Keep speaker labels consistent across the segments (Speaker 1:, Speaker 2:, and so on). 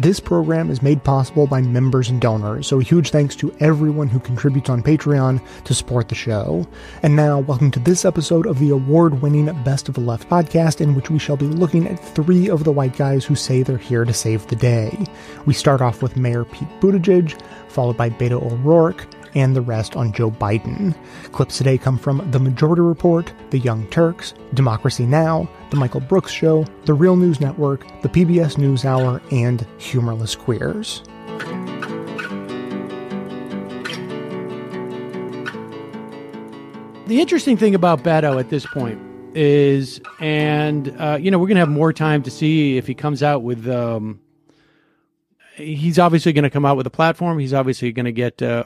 Speaker 1: This program is made possible by members and donors, so a huge thanks to everyone who contributes on Patreon to support the show. And now, welcome to this episode of the award winning Best of the Left podcast, in which we shall be looking at three of the white guys who say they're here to save the day. We start off with Mayor Pete Buttigieg, followed by Beto O'Rourke, and the rest on Joe Biden. Clips today come from The Majority Report, The Young Turks, Democracy Now!, The Michael Brooks Show, The Real News Network, The PBS NewsHour, and Humorless Queers.
Speaker 2: The interesting thing about Beto at this point is, and uh, you know, we're going to have more time to see if he comes out with. Um, he's obviously going to come out with a platform. He's obviously going to get, uh,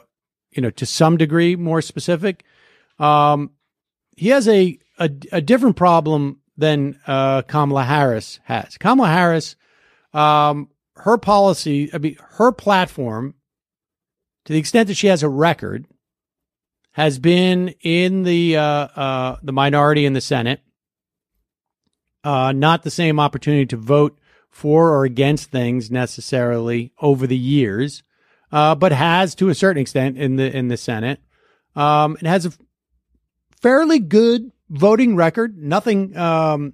Speaker 2: you know, to some degree more specific. Um, he has a, a, a different problem than uh, Kamala Harris has. Kamala Harris, um, her policy, I mean, her platform, to the extent that she has a record, has been in the uh, uh, the minority in the Senate. Uh, not the same opportunity to vote for or against things necessarily over the years, uh, but has to a certain extent in the in the Senate. Um, it has a fairly good voting record. Nothing, um,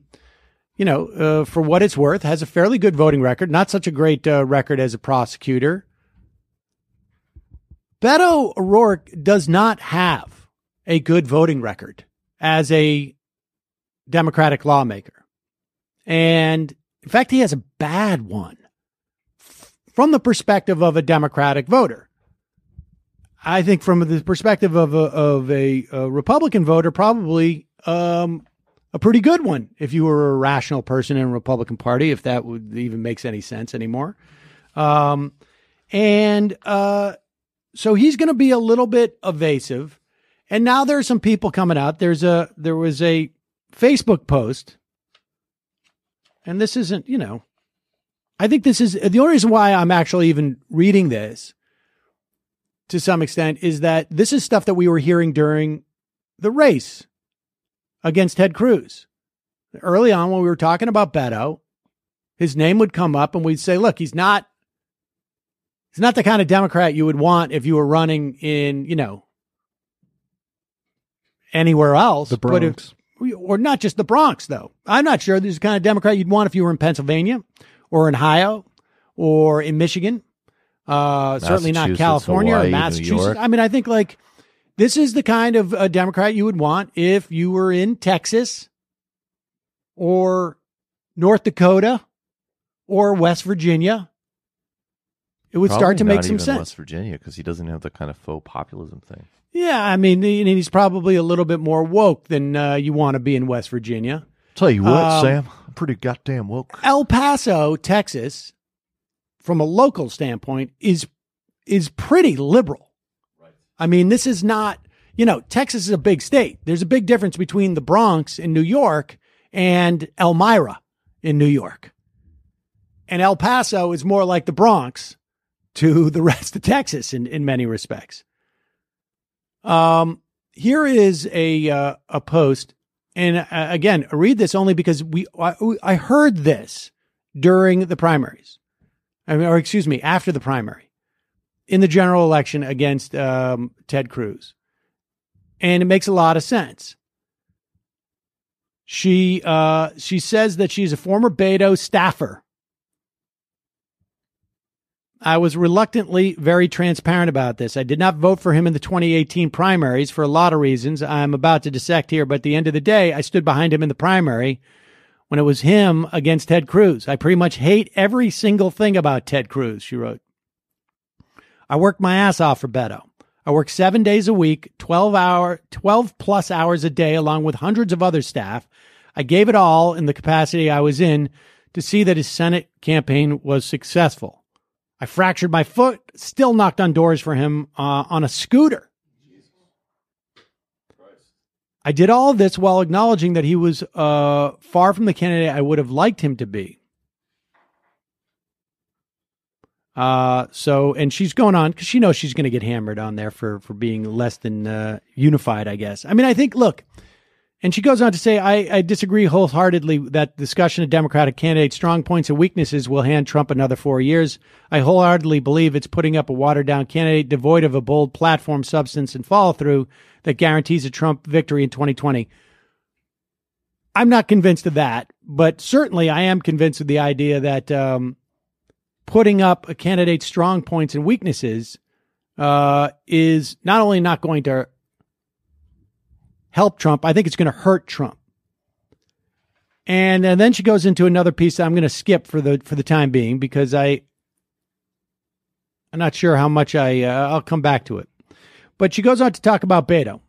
Speaker 2: you know, uh, for what it's worth, has a fairly good voting record. Not such a great uh, record as a prosecutor. Beto O'Rourke does not have a good voting record as a Democratic lawmaker. And in fact, he has a bad one from the perspective of a Democratic voter. I think from the perspective of a, of a, a Republican voter, probably um, a pretty good one if you were a rational person in a Republican Party, if that would even makes any sense anymore. Um, and uh, so he's going to be a little bit evasive. And now there's some people coming out. There's a there was a Facebook post, and this isn't you know, I think this is the only reason why I'm actually even reading this to some extent is that this is stuff that we were hearing during the race against Ted Cruz. Early on, when we were talking about Beto, his name would come up and we'd say, look, he's not He's not the kind of Democrat you would want if you were running in, you know, anywhere else.
Speaker 3: The Bronx.
Speaker 2: If, or not just the Bronx, though. I'm not sure this is the kind of Democrat you'd want if you were in Pennsylvania or in Ohio or in Michigan. Uh, certainly not California
Speaker 3: Hawaii,
Speaker 2: or Massachusetts. I mean, I think like this is the kind of uh, Democrat you would want if you were in Texas or North Dakota or West Virginia it would
Speaker 3: Probably
Speaker 2: start to make some sense.
Speaker 3: West Virginia, because he doesn't have the kind of faux populism thing.
Speaker 2: Yeah, I mean, he's probably a little bit more woke than uh, you want to be in West Virginia.
Speaker 3: Tell you what,
Speaker 2: Um,
Speaker 3: Sam, I'm pretty goddamn woke.
Speaker 2: El Paso, Texas, from a local standpoint, is is pretty liberal. Right. I mean, this is not, you know, Texas is a big state. There's a big difference between the Bronx in New York and Elmira in New York. And El Paso is more like the Bronx to the rest of Texas in, in many respects. Um, here is a uh, a post, and uh, again, read this only because we I, I heard this during the primaries, I mean, or excuse me, after the primary, in the general election against um, Ted Cruz, and it makes a lot of sense. She uh, she says that she's a former Beto staffer I was reluctantly very transparent about this. I did not vote for him in the 2018 primaries for a lot of reasons I'm about to dissect here, but at the end of the day, I stood behind him in the primary when it was him against Ted Cruz. I pretty much hate every single thing about Ted Cruz, she wrote. I worked my ass off for Beto. I worked seven days a week, 12 hour, 12 plus hours a day, along with hundreds of other staff. I gave it all in the capacity I was in to see that his Senate campaign was successful. I fractured my foot, still knocked on doors for him uh, on a scooter. I did all this while acknowledging that he was uh, far from the candidate I would have liked him to be. Uh, so, and she's going on because she knows she's going to get hammered on there for for being less than uh, unified. I guess. I mean, I think. Look, And she goes on to say, I, I disagree wholeheartedly that discussion of Democratic candidates' strong points and weaknesses will hand Trump another four years. I wholeheartedly believe it's putting up a watered down candidate devoid of a bold platform, substance, and follow through that guarantees a Trump victory in 2020. I'm not convinced of that, but certainly I am convinced of the idea that um, putting up a candidate's strong points and weaknesses uh, is not only not going to help Trump. I think it's going to hurt Trump. And, and then she goes into another piece I'm going to skip for the for the time being because I I'm not sure how much I uh, I'll come back to it. But she goes on to talk about Beto.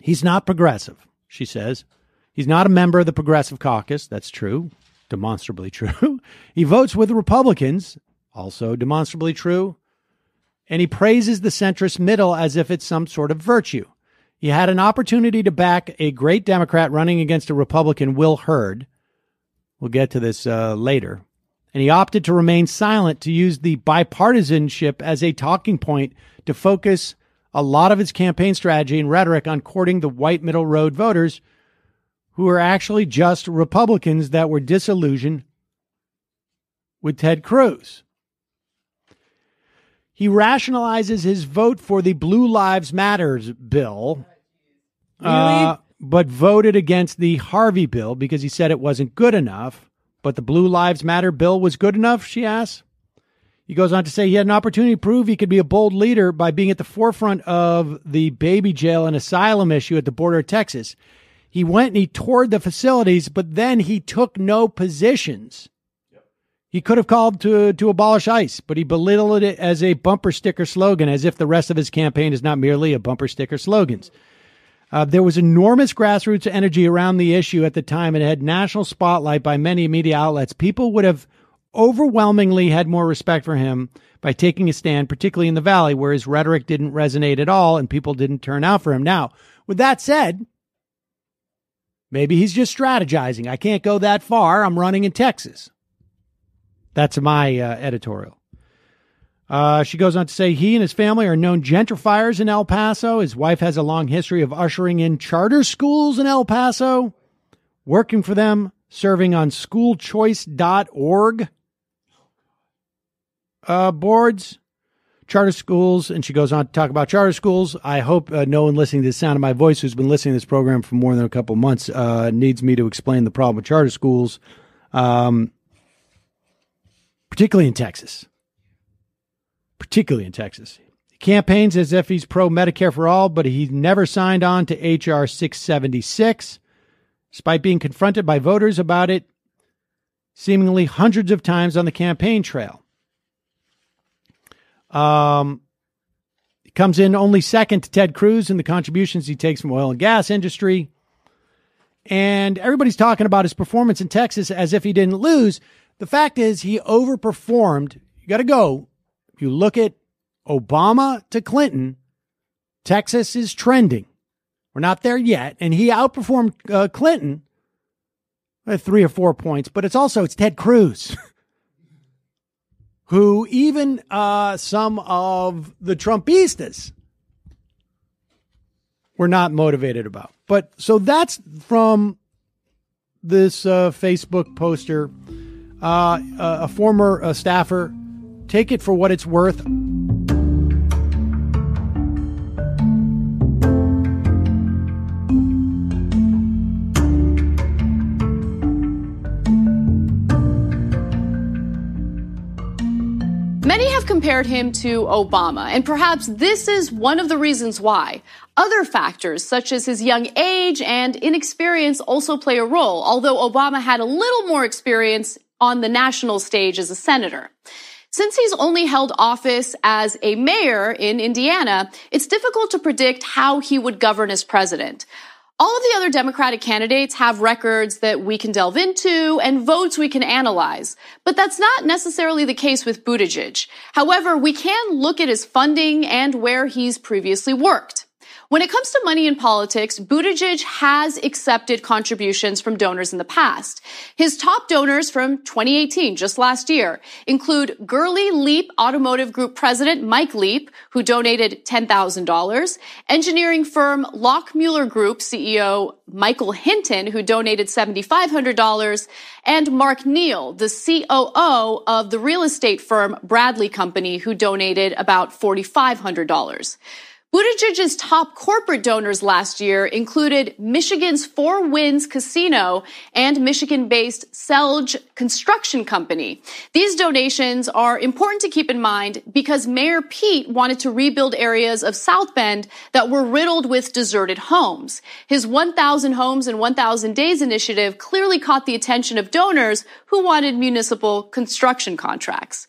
Speaker 2: He's not progressive, she says. He's not a member of the Progressive Caucus. That's true, demonstrably true. he votes with Republicans, also demonstrably true. And he praises the centrist middle as if it's some sort of virtue. He had an opportunity to back a great Democrat running against a Republican, Will Hurd. We'll get to this uh, later. And he opted to remain silent to use the bipartisanship as a talking point to focus a lot of his campaign strategy and rhetoric on courting the white middle road voters who are actually just Republicans that were disillusioned with Ted Cruz. He rationalizes his vote for the Blue Lives Matters bill,
Speaker 4: really?
Speaker 2: uh, but voted against the Harvey bill because he said it wasn't good enough. But the Blue Lives Matter bill was good enough, she asks. He goes on to say he had an opportunity to prove he could be a bold leader by being at the forefront of the baby jail and asylum issue at the border of Texas. He went and he toured the facilities, but then he took no positions. He could have called to to abolish ICE, but he belittled it as a bumper sticker slogan, as if the rest of his campaign is not merely a bumper sticker slogans. Uh, there was enormous grassroots energy around the issue at the time, and it had national spotlight by many media outlets. People would have overwhelmingly had more respect for him by taking a stand, particularly in the Valley, where his rhetoric didn't resonate at all and people didn't turn out for him. Now, with that said, maybe he's just strategizing. I can't go that far. I'm running in Texas. That's my uh, editorial. Uh, she goes on to say he and his family are known gentrifiers in El Paso. His wife has a long history of ushering in charter schools in El Paso, working for them, serving on schoolchoice.org uh, boards, charter schools. And she goes on to talk about charter schools. I hope uh, no one listening to the sound of my voice who's been listening to this program for more than a couple months uh, needs me to explain the problem with charter schools. Um, particularly in Texas. Particularly in Texas. He campaigns as if he's pro Medicare for all, but he never signed on to H.R. 676, despite being confronted by voters about it seemingly hundreds of times on the campaign trail. Um, he comes in only second to Ted Cruz in the contributions he takes from oil and gas industry. And everybody's talking about his performance in Texas as if he didn't lose. The fact is, he overperformed. You got to go. If you look at Obama to Clinton, Texas is trending. We're not there yet, and he outperformed uh, Clinton by three or four points. But it's also it's Ted Cruz, who even uh, some of the Trumpistas were not motivated about. But so that's from this uh, Facebook poster uh, a former uh, staffer. Take it for what it's worth.
Speaker 4: Many have compared him to Obama, and perhaps this is one of the reasons why. Other factors, such as his young age and inexperience, also play a role, although Obama had a little more experience on the national stage as a senator. Since he's only held office as a mayor in Indiana, it's difficult to predict how he would govern as president. All of the other Democratic candidates have records that we can delve into and votes we can analyze. But that's not necessarily the case with Buttigieg. However, we can look at his funding and where he's previously worked. When it comes to money in politics, Buttigieg has accepted contributions from donors in the past. His top donors from 2018, just last year, include Gurley Leep Automotive Group President Mike Leep, who donated $10,000, engineering firm Lochmueller Group CEO Michael Hinton, who donated $7,500, and Mark Neal, the COO of the real estate firm Bradley Company, who donated about $4,500. Buttigieg's top corporate donors last year included Michigan's Four Winds Casino and Michigan-based Selge Construction Company. These donations are important to keep in mind because Mayor Pete wanted to rebuild areas of South Bend that were riddled with deserted homes. His 1,000 Homes in 1,000 Days initiative clearly caught the attention of donors who wanted municipal construction contracts.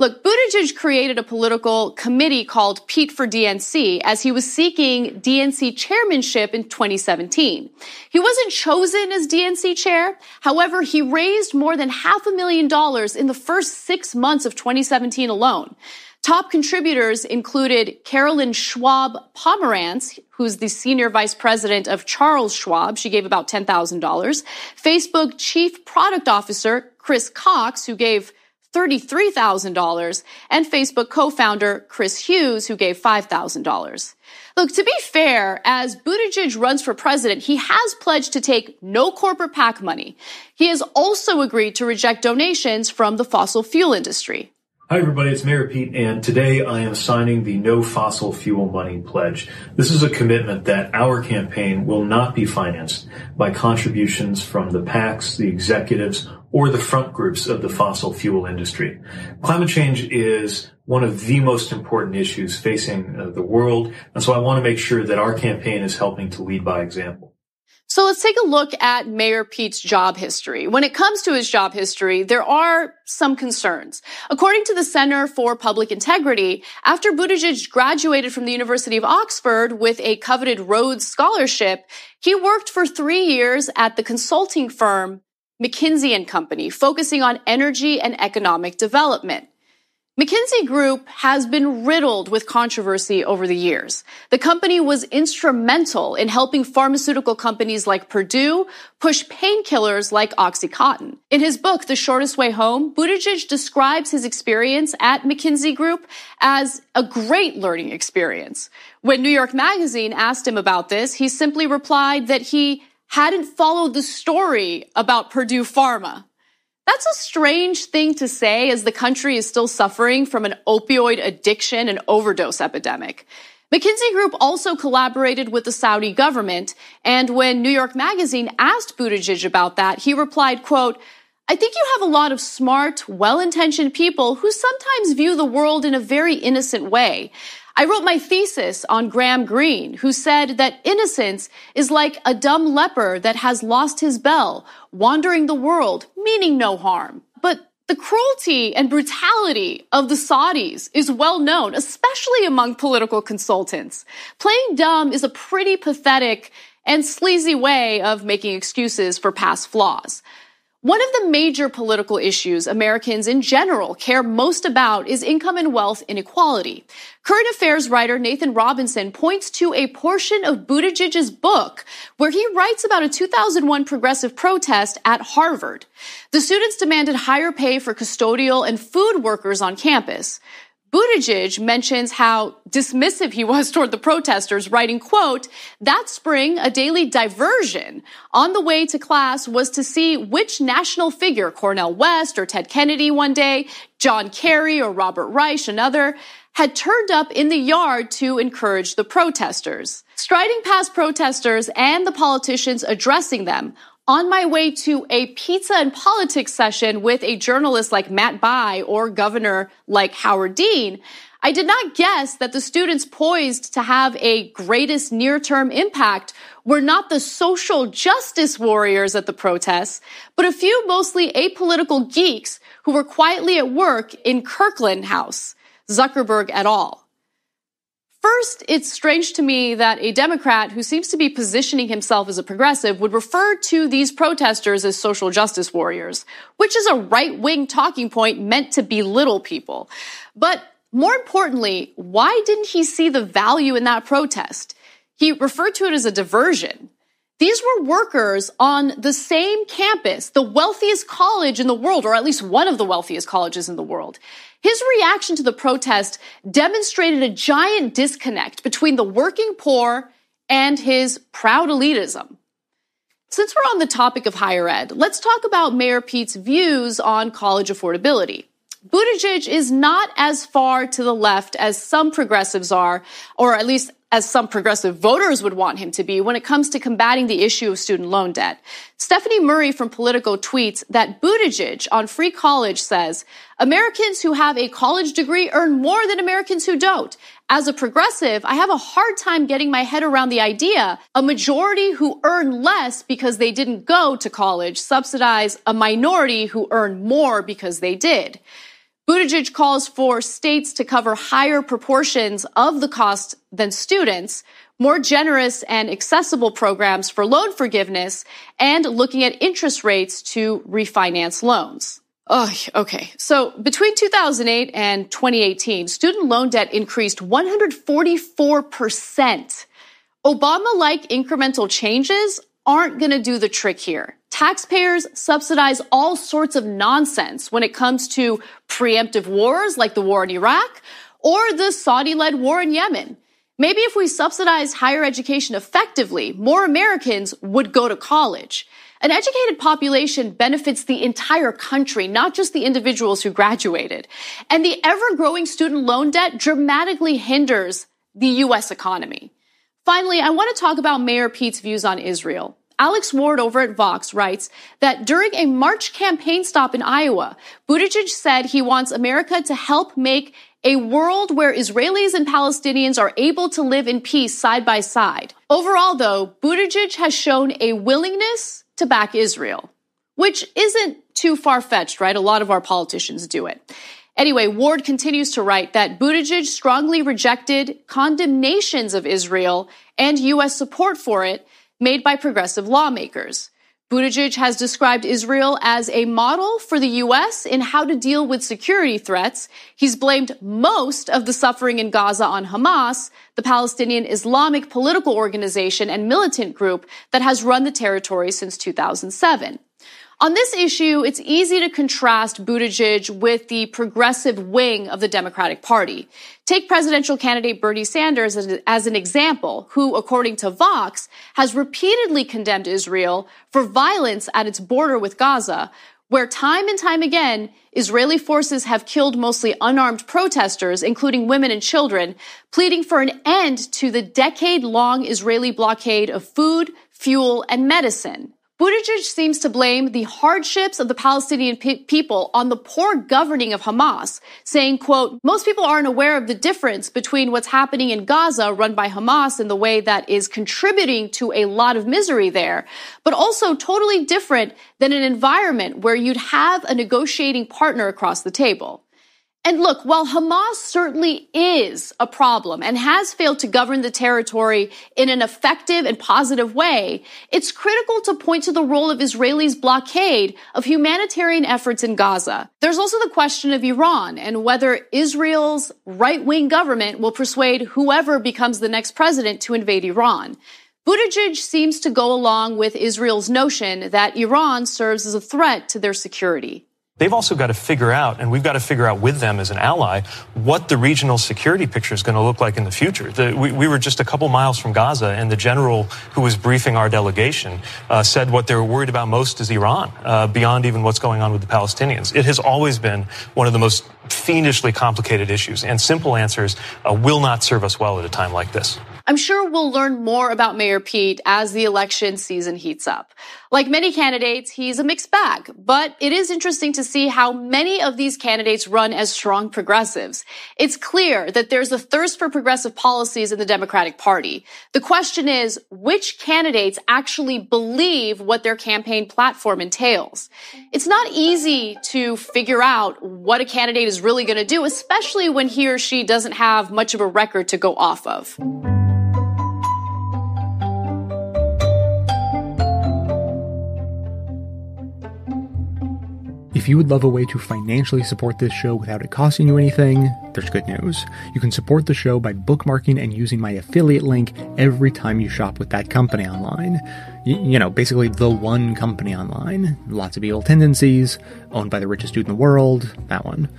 Speaker 4: Look, Buttigieg created a political committee called Pete for DNC as he was seeking DNC chairmanship in 2017. He wasn't chosen as DNC chair. However, he raised more than half a million dollars in the first six months of 2017 alone. Top contributors included Carolyn Schwab Pomerantz, who's the senior vice president of Charles Schwab. She gave about $10,000. Facebook chief product officer Chris Cox, who gave $33,000 and Facebook co-founder Chris Hughes, who gave $5,000. Look, to be fair, as Buttigieg runs for president, he has pledged to take no corporate PAC money. He has also agreed to reject donations from the fossil fuel industry.
Speaker 5: Hi, everybody. It's Mayor Pete, and today I am signing the No Fossil Fuel Money Pledge. This is a commitment that our campaign will not be financed by contributions from the PACs, the executives, or the front groups of the fossil fuel industry. Climate change is one of the most important issues facing uh, the world, and so I want to make sure that our campaign is helping to lead by example.
Speaker 4: So let's take a look at Mayor Pete's job history. When it comes to his job history, there are some concerns. According to the Center for Public Integrity, after Buttigieg graduated from the University of Oxford with a coveted Rhodes Scholarship, he worked for three years at the consulting firm McKinsey and Company, focusing on energy and economic development. McKinsey Group has been riddled with controversy over the years. The company was instrumental in helping pharmaceutical companies like Purdue push painkillers like Oxycontin. In his book, The Shortest Way Home, Buttigieg describes his experience at McKinsey Group as a great learning experience. When New York Magazine asked him about this, he simply replied that he hadn't followed the story about Purdue Pharma. That's a strange thing to say as the country is still suffering from an opioid addiction and overdose epidemic. McKinsey Group also collaborated with the Saudi government, and when New York Magazine asked Buttigieg about that, he replied, quote, I think you have a lot of smart, well-intentioned people who sometimes view the world in a very innocent way. I wrote my thesis on Graham Greene, who said that innocence is like a dumb leper that has lost his bell, wandering the world, meaning no harm. But the cruelty and brutality of the Saudis is well known, especially among political consultants. Playing dumb is a pretty pathetic and sleazy way of making excuses for past flaws. One of the major political issues Americans in general care most about is income and wealth inequality. Current affairs writer Nathan Robinson points to a portion of Buttigieg's book where he writes about a 2001 progressive protest at Harvard. The students demanded higher pay for custodial and food workers on campus. Buttigieg mentions how dismissive he was toward the protesters, writing, quote, that spring, a daily diversion on the way to class was to see which national figure, Cornel West or Ted Kennedy one day, John Kerry or Robert Reich another, had turned up in the yard to encourage the protesters. Striding past protesters and the politicians addressing them, on my way to a pizza and politics session with a journalist like Matt Bai or governor like Howard Dean, I did not guess that the students poised to have a greatest near-term impact were not the social justice warriors at the protests, but a few mostly apolitical geeks who were quietly at work in Kirkland House, Zuckerberg et al. First, it's strange to me that a Democrat who seems to be positioning himself as a progressive would refer to these protesters as social justice warriors, which is a right wing talking point meant to belittle people. But more importantly, why didn't he see the value in that protest? He referred to it as a diversion. These were workers on the same campus, the wealthiest college in the world, or at least one of the wealthiest colleges in the world. His reaction to the protest demonstrated a giant disconnect between the working poor and his proud elitism. Since we're on the topic of higher ed, let's talk about Mayor Pete's views on college affordability. Buttigieg is not as far to the left as some progressives are, or at least as some progressive voters would want him to be when it comes to combating the issue of student loan debt. Stephanie Murray from Politico tweets that Buttigieg on free college says, Americans who have a college degree earn more than Americans who don't. As a progressive, I have a hard time getting my head around the idea a majority who earn less because they didn't go to college subsidize a minority who earn more because they did. Buttigieg calls for states to cover higher proportions of the cost than students, more generous and accessible programs for loan forgiveness, and looking at interest rates to refinance loans. Oh, okay. So between 2008 and 2018, student loan debt increased 144%. Obama like incremental changes aren't going to do the trick here. Taxpayers subsidize all sorts of nonsense when it comes to preemptive wars like the war in Iraq or the Saudi led war in Yemen. Maybe if we subsidized higher education effectively, more Americans would go to college. An educated population benefits the entire country, not just the individuals who graduated. And the ever growing student loan debt dramatically hinders the U.S. economy. Finally, I want to talk about Mayor Pete's views on Israel. Alex Ward over at Vox writes that during a March campaign stop in Iowa, Buttigieg said he wants America to help make a world where Israelis and Palestinians are able to live in peace side by side. Overall, though, Buttigieg has shown a willingness to back Israel, which isn't too far fetched, right? A lot of our politicians do it. Anyway, Ward continues to write that Buttigieg strongly rejected condemnations of Israel and U.S. support for it made by progressive lawmakers. Buttigieg has described Israel as a model for the U.S. in how to deal with security threats. He's blamed most of the suffering in Gaza on Hamas, the Palestinian Islamic political organization and militant group that has run the territory since 2007. On this issue, it's easy to contrast Buttigieg with the progressive wing of the Democratic Party. Take presidential candidate Bernie Sanders as, an example, who, according to Vox, has repeatedly condemned Israel for violence at its border with Gaza, where time and time again, Israeli forces have killed mostly unarmed protesters, including women and children, pleading for an end to the decade long Israeli blockade of food, fuel, and medicine. Buttigieg seems to blame the hardships of the Palestinian pe- people on the poor governing of Hamas, saying, quote, most people aren't aware of the difference between what's happening in Gaza run by Hamas in the way that is contributing to a lot of misery there, but also totally different than an environment where you'd have a negotiating partner across the table. And look, while Hamas certainly is a problem and has failed to govern the territory in an effective and positive way, it's critical to point to the role of Israelis' blockade of humanitarian efforts in Gaza. There's also the question of Iran and whether Israel's right-wing government will persuade whoever becomes the next president to invade Iran. Buttigieg seems to go along with Israel's notion that Iran serves as a threat to their security.
Speaker 6: They've also got to figure out, and we've got to figure out with them as an ally, what the regional security picture is going to look like in the future. The, we, we, were just a couple miles from Gaza, and the general who was briefing our delegation uh, said what they were worried about most is Iran, uh, beyond even what's going on with the Palestinians. It has always been one of the most fiendishly complicated issues, and simple answers uh, will not serve us well at a time like this.
Speaker 4: I'm sure we'll learn more about Mayor Pete as the election season heats up. Like many candidates, he's a mixed bag, but it is interesting to see how many of these candidates run as strong progressives. It's clear that there's a thirst for progressive policies in the Democratic Party. The question is, which candidates actually believe what their campaign platform entails? It's not easy to figure out what a candidate is really going to do, especially when he or she doesn't have much of a record to go off of.
Speaker 1: If you would love a way to financially support this show without it costing you anything, there's good news. You can support the show by bookmarking and using my affiliate link every time you shop with that company online. Y- you know, basically the one company online. Lots of evil tendencies, owned by the richest dude in the world, that one.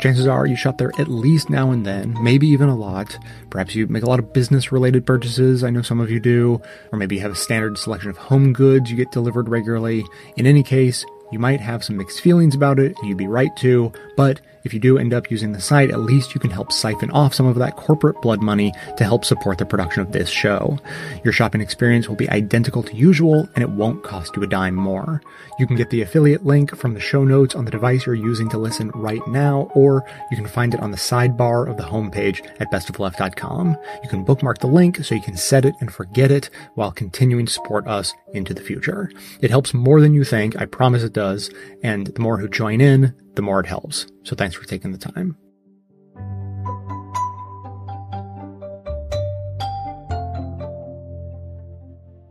Speaker 1: Chances are you shop there at least now and then, maybe even a lot. Perhaps you make a lot of business related purchases, I know some of you do, or maybe you have a standard selection of home goods you get delivered regularly. In any case, you might have some mixed feelings about it, and you'd be right to, but if you do end up using the site, at least you can help siphon off some of that corporate blood money to help support the production of this show. Your shopping experience will be identical to usual, and it won't cost you a dime more. You can get the affiliate link from the show notes on the device you're using to listen right now, or you can find it on the sidebar of the homepage at bestoftheleft.com. You can bookmark the link so you can set it and forget it while continuing to support us into the future. It helps more than you think, I promise it does, and the more who join in, the more it helps. So thanks for taking the time.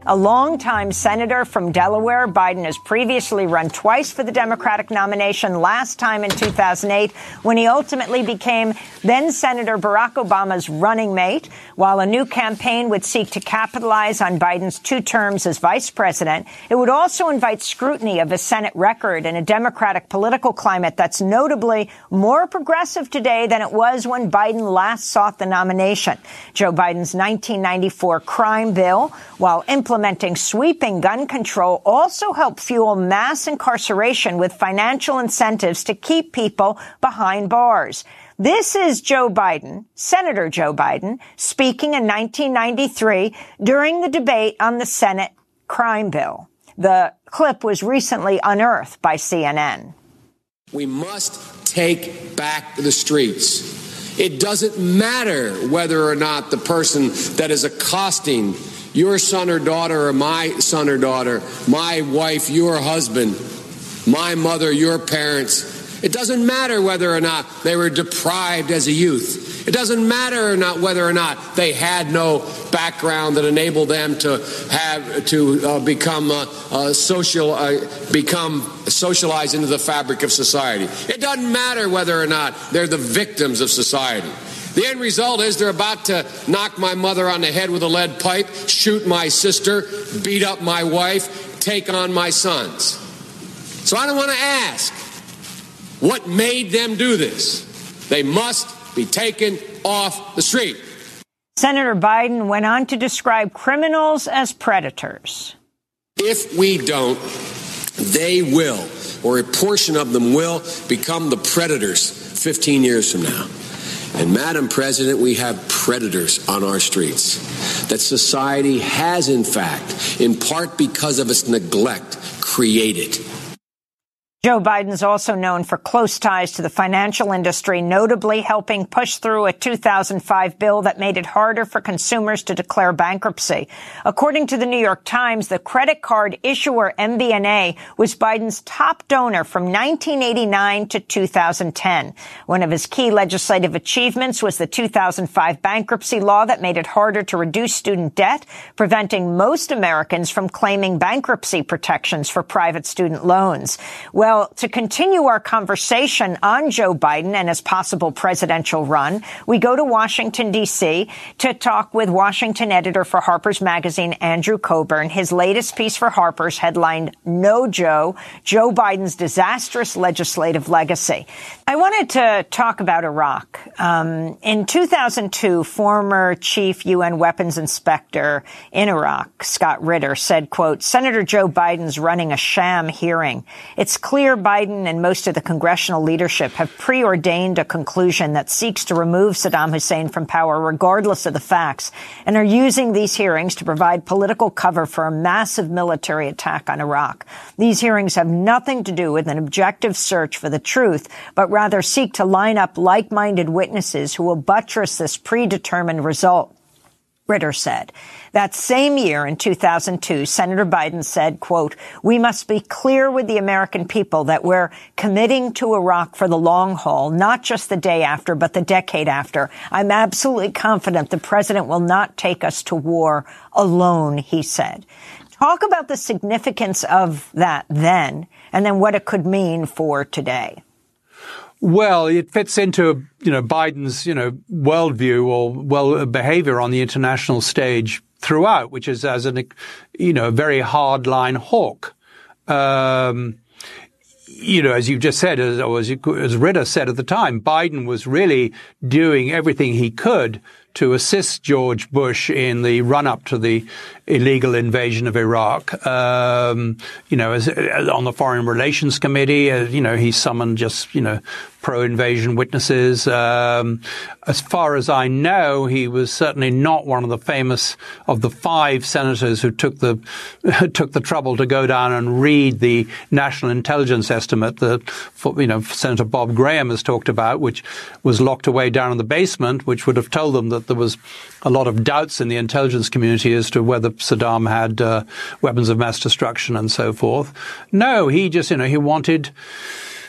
Speaker 7: A longtime senator from Delaware, Biden has previously run twice for the Democratic nomination, last time in 2008 when he ultimately became then Senator Barack Obama's running mate. While a new campaign would seek to capitalize on Biden's two terms as vice president, it would also invite scrutiny of his Senate record in a Democratic political climate that's notably more progressive today than it was when Biden last sought the nomination. Joe Biden's 1994 crime bill, while implementing implementing sweeping gun control also help fuel mass incarceration with financial incentives to keep people behind bars. This is Joe Biden, Senator Joe Biden, speaking in 1993 during the debate on the Senate crime bill. The clip was recently unearthed by CNN.
Speaker 8: We must take back the streets. It doesn't matter whether or not the person that is accosting your son or daughter or my son or daughter, my wife, your husband, my mother, your parents. It doesn't matter whether or not they were deprived as a youth. It doesn't matter or not whether or not they had no background that enabled them to have to uh, become uh, uh, social, uh, become socialized into the fabric of society. It doesn't matter whether or not they're the victims of society. The end result is they're about to knock my mother on the head with a lead pipe, shoot my sister, beat up my wife, take on my sons. So I don't want to ask what made them do this. They must be taken off the street.
Speaker 7: Senator Biden went on to describe criminals as predators.
Speaker 8: If we don't, they will, or a portion of them will, become the predators 15 years from now. And Madam President, we have predators on our streets that society has, in fact, in part because of its neglect, created.
Speaker 7: Joe Biden is also known for close ties to the financial industry, notably helping push through a 2005 bill that made it harder for consumers to declare bankruptcy. According to the New York Times, the credit card issuer MBNA was Biden's top donor from 1989 to 2010. One of his key legislative achievements was the 2005 bankruptcy law that made it harder to reduce student debt, preventing most Americans from claiming bankruptcy protections for private student loans. Well, well, to continue our conversation on Joe Biden and his possible presidential run, we go to Washington, D.C. to talk with Washington editor for Harper's Magazine, Andrew Cockburn. His latest piece for Harper's headlined No Joe, Joe Biden's disastrous legislative legacy. I wanted to talk about Iraq. Um, in 2002, former chief UN weapons inspector in Iraq, Scott Ritter, said, quote, Senator Joe Biden's running a sham hearing. It's clear Biden and most of the congressional leadership have preordained a conclusion that seeks to remove Saddam Hussein from power regardless of the facts and are using these hearings to provide political cover for a massive military attack on Iraq. These hearings have nothing to do with an objective search for the truth, but rather seek to line up like-minded witnesses who will buttress this predetermined result. Ritter said. That same year in 2002, Senator Biden said, quote, we must be clear with the American people that we're committing to Iraq for the long haul, not just the day after, but the decade after. I'm absolutely confident the president will not take us to war alone, he said. Talk about the significance of that then, and then what it could mean for today.
Speaker 9: Well, it fits into you know Biden's you know worldview or well behavior on the international stage throughout, which is as an you know very hardline hawk. Um, you know, as you just said, as, as, as Ritter said at the time, Biden was really doing everything he could to assist George Bush in the run up to the illegal invasion of Iraq. Um, you know, as, as on the Foreign Relations Committee, uh, you know, he summoned just, you know, pro-invasion witnesses. Um, as far as I know, he was certainly not one of the famous of the five senators who took the took the trouble to go down and read the national intelligence estimate that you know Senator Bob Graham has talked about, which was locked away down in the basement, which would have told them that there was a lot of doubts in the intelligence community as to whether Saddam had uh, weapons of mass destruction and so forth. No, he just you know he wanted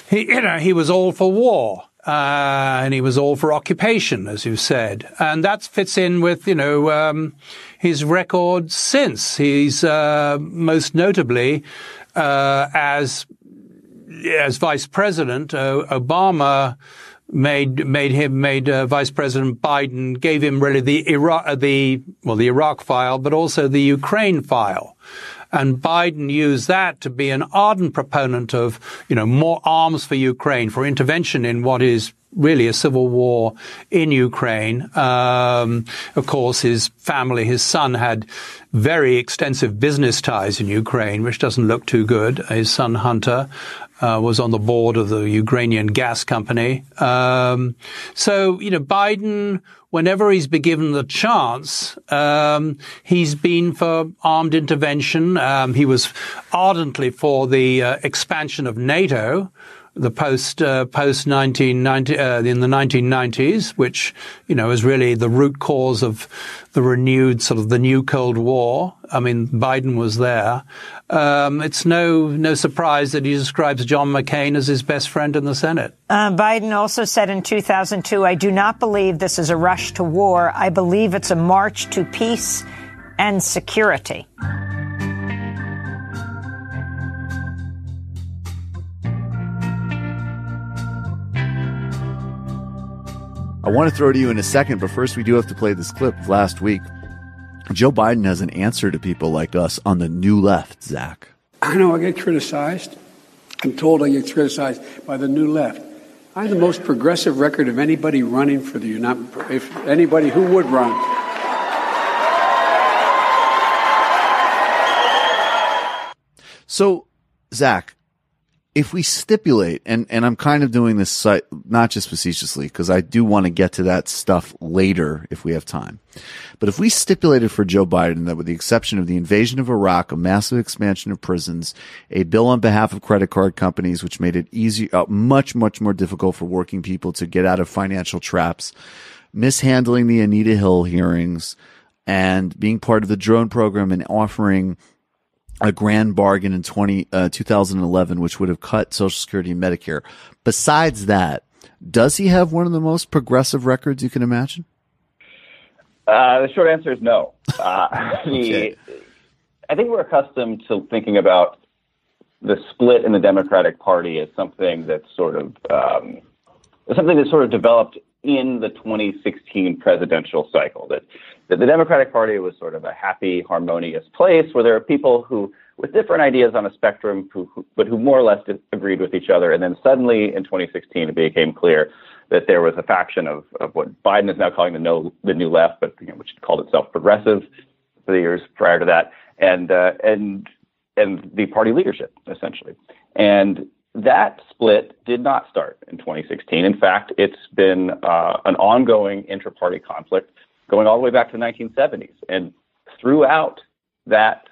Speaker 9: he, you know, he was all for war. Uh, and he was all for occupation, as you said, and that fits in with you know um, his record since. He's uh, most notably uh, as as vice president, uh, Obama made made him made uh, Vice President Biden gave him really the Iraq the well the Iraq file, but also the Ukraine file. And Biden used that to be an ardent proponent of, you know, more arms for Ukraine, for intervention in what is really a civil war in Ukraine. Um, of course, his family, his son had very extensive business ties in Ukraine, which doesn't look too good. His son Hunter uh, was on the board of the Ukrainian gas company. Um, so, you know, Biden whenever he's been given the chance, um, he's been for armed intervention. Um, he was ardently for the uh, expansion of NATO the post uh, post 1990 uh, in the 1990s, which you know is really the root cause of the renewed sort of the new Cold War. I mean, Biden was there. Um, it's no no surprise that he describes John McCain as his best friend in the Senate.
Speaker 7: Uh, Biden also said in 2002, "I do not believe this is a rush to war. I believe it's a march to peace and security."
Speaker 10: I want to throw to you in a second, but first we do have to play this clip of last week. Joe Biden has an answer to people like us on the new left, Zach.
Speaker 11: I know I get criticized. I'm told I get criticized by the new left. I have the most progressive record of anybody running for the United if anybody who would run.
Speaker 10: So, Zach, if we stipulate, and, and I'm kind of doing this not just facetiously, because I do want to get to that stuff later if we have time. But if we stipulated for Joe Biden that with the exception of the invasion of Iraq, a massive expansion of prisons, a bill on behalf of credit card companies, which made it easy, uh, much, much more difficult for working people to get out of financial traps, mishandling the Anita Hill hearings, and being part of the drone program and offering a grand bargain in 20, uh, 2011, which would have cut Social Security and Medicare. Besides that, does he have one of the most progressive records you can imagine?
Speaker 12: Uh, the short answer is no. Uh, okay. I think we're accustomed to thinking about the split in the Democratic Party as something that's sort of um, something that sort of developed in the 2016 presidential cycle. That that the Democratic Party was sort of a happy, harmonious place where there are people who, with different ideas on a spectrum, who, who, but who more or less agreed with each other. And then suddenly in 2016, it became clear that there was a faction of, of what Biden is now calling the no, the new left, but you know, which called itself progressive for the years prior to that, and uh, and and the party leadership essentially. And that split did not start in 2016. In fact, it's been uh, an ongoing intra-party conflict going all the way back to the 1970s. And throughout that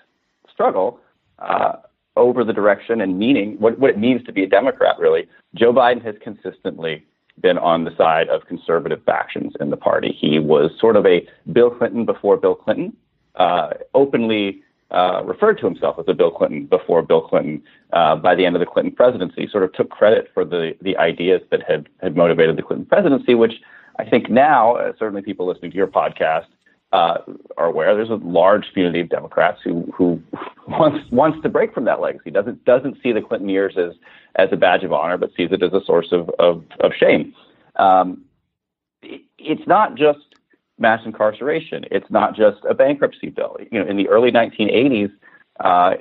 Speaker 12: struggle uh, over the direction and meaning, what, what it means to be a Democrat, really, Joe Biden has consistently been on the side of conservative factions in the party. He was sort of a Bill Clinton before Bill Clinton, uh, openly uh, referred to himself as a Bill Clinton before Bill Clinton. Uh, by the end of the Clinton presidency, sort of took credit for the the ideas that had had motivated the Clinton presidency, which I think now, uh, certainly people listening to your podcast, uh, are aware, there's a large community of Democrats who who wants wants to break from that legacy. doesn't doesn't see the Clinton years as as a badge of honor, but sees it as a source of of, of shame. Um, it's not just mass incarceration. It's not just a bankruptcy bill. You know, in the early 1980s, uh,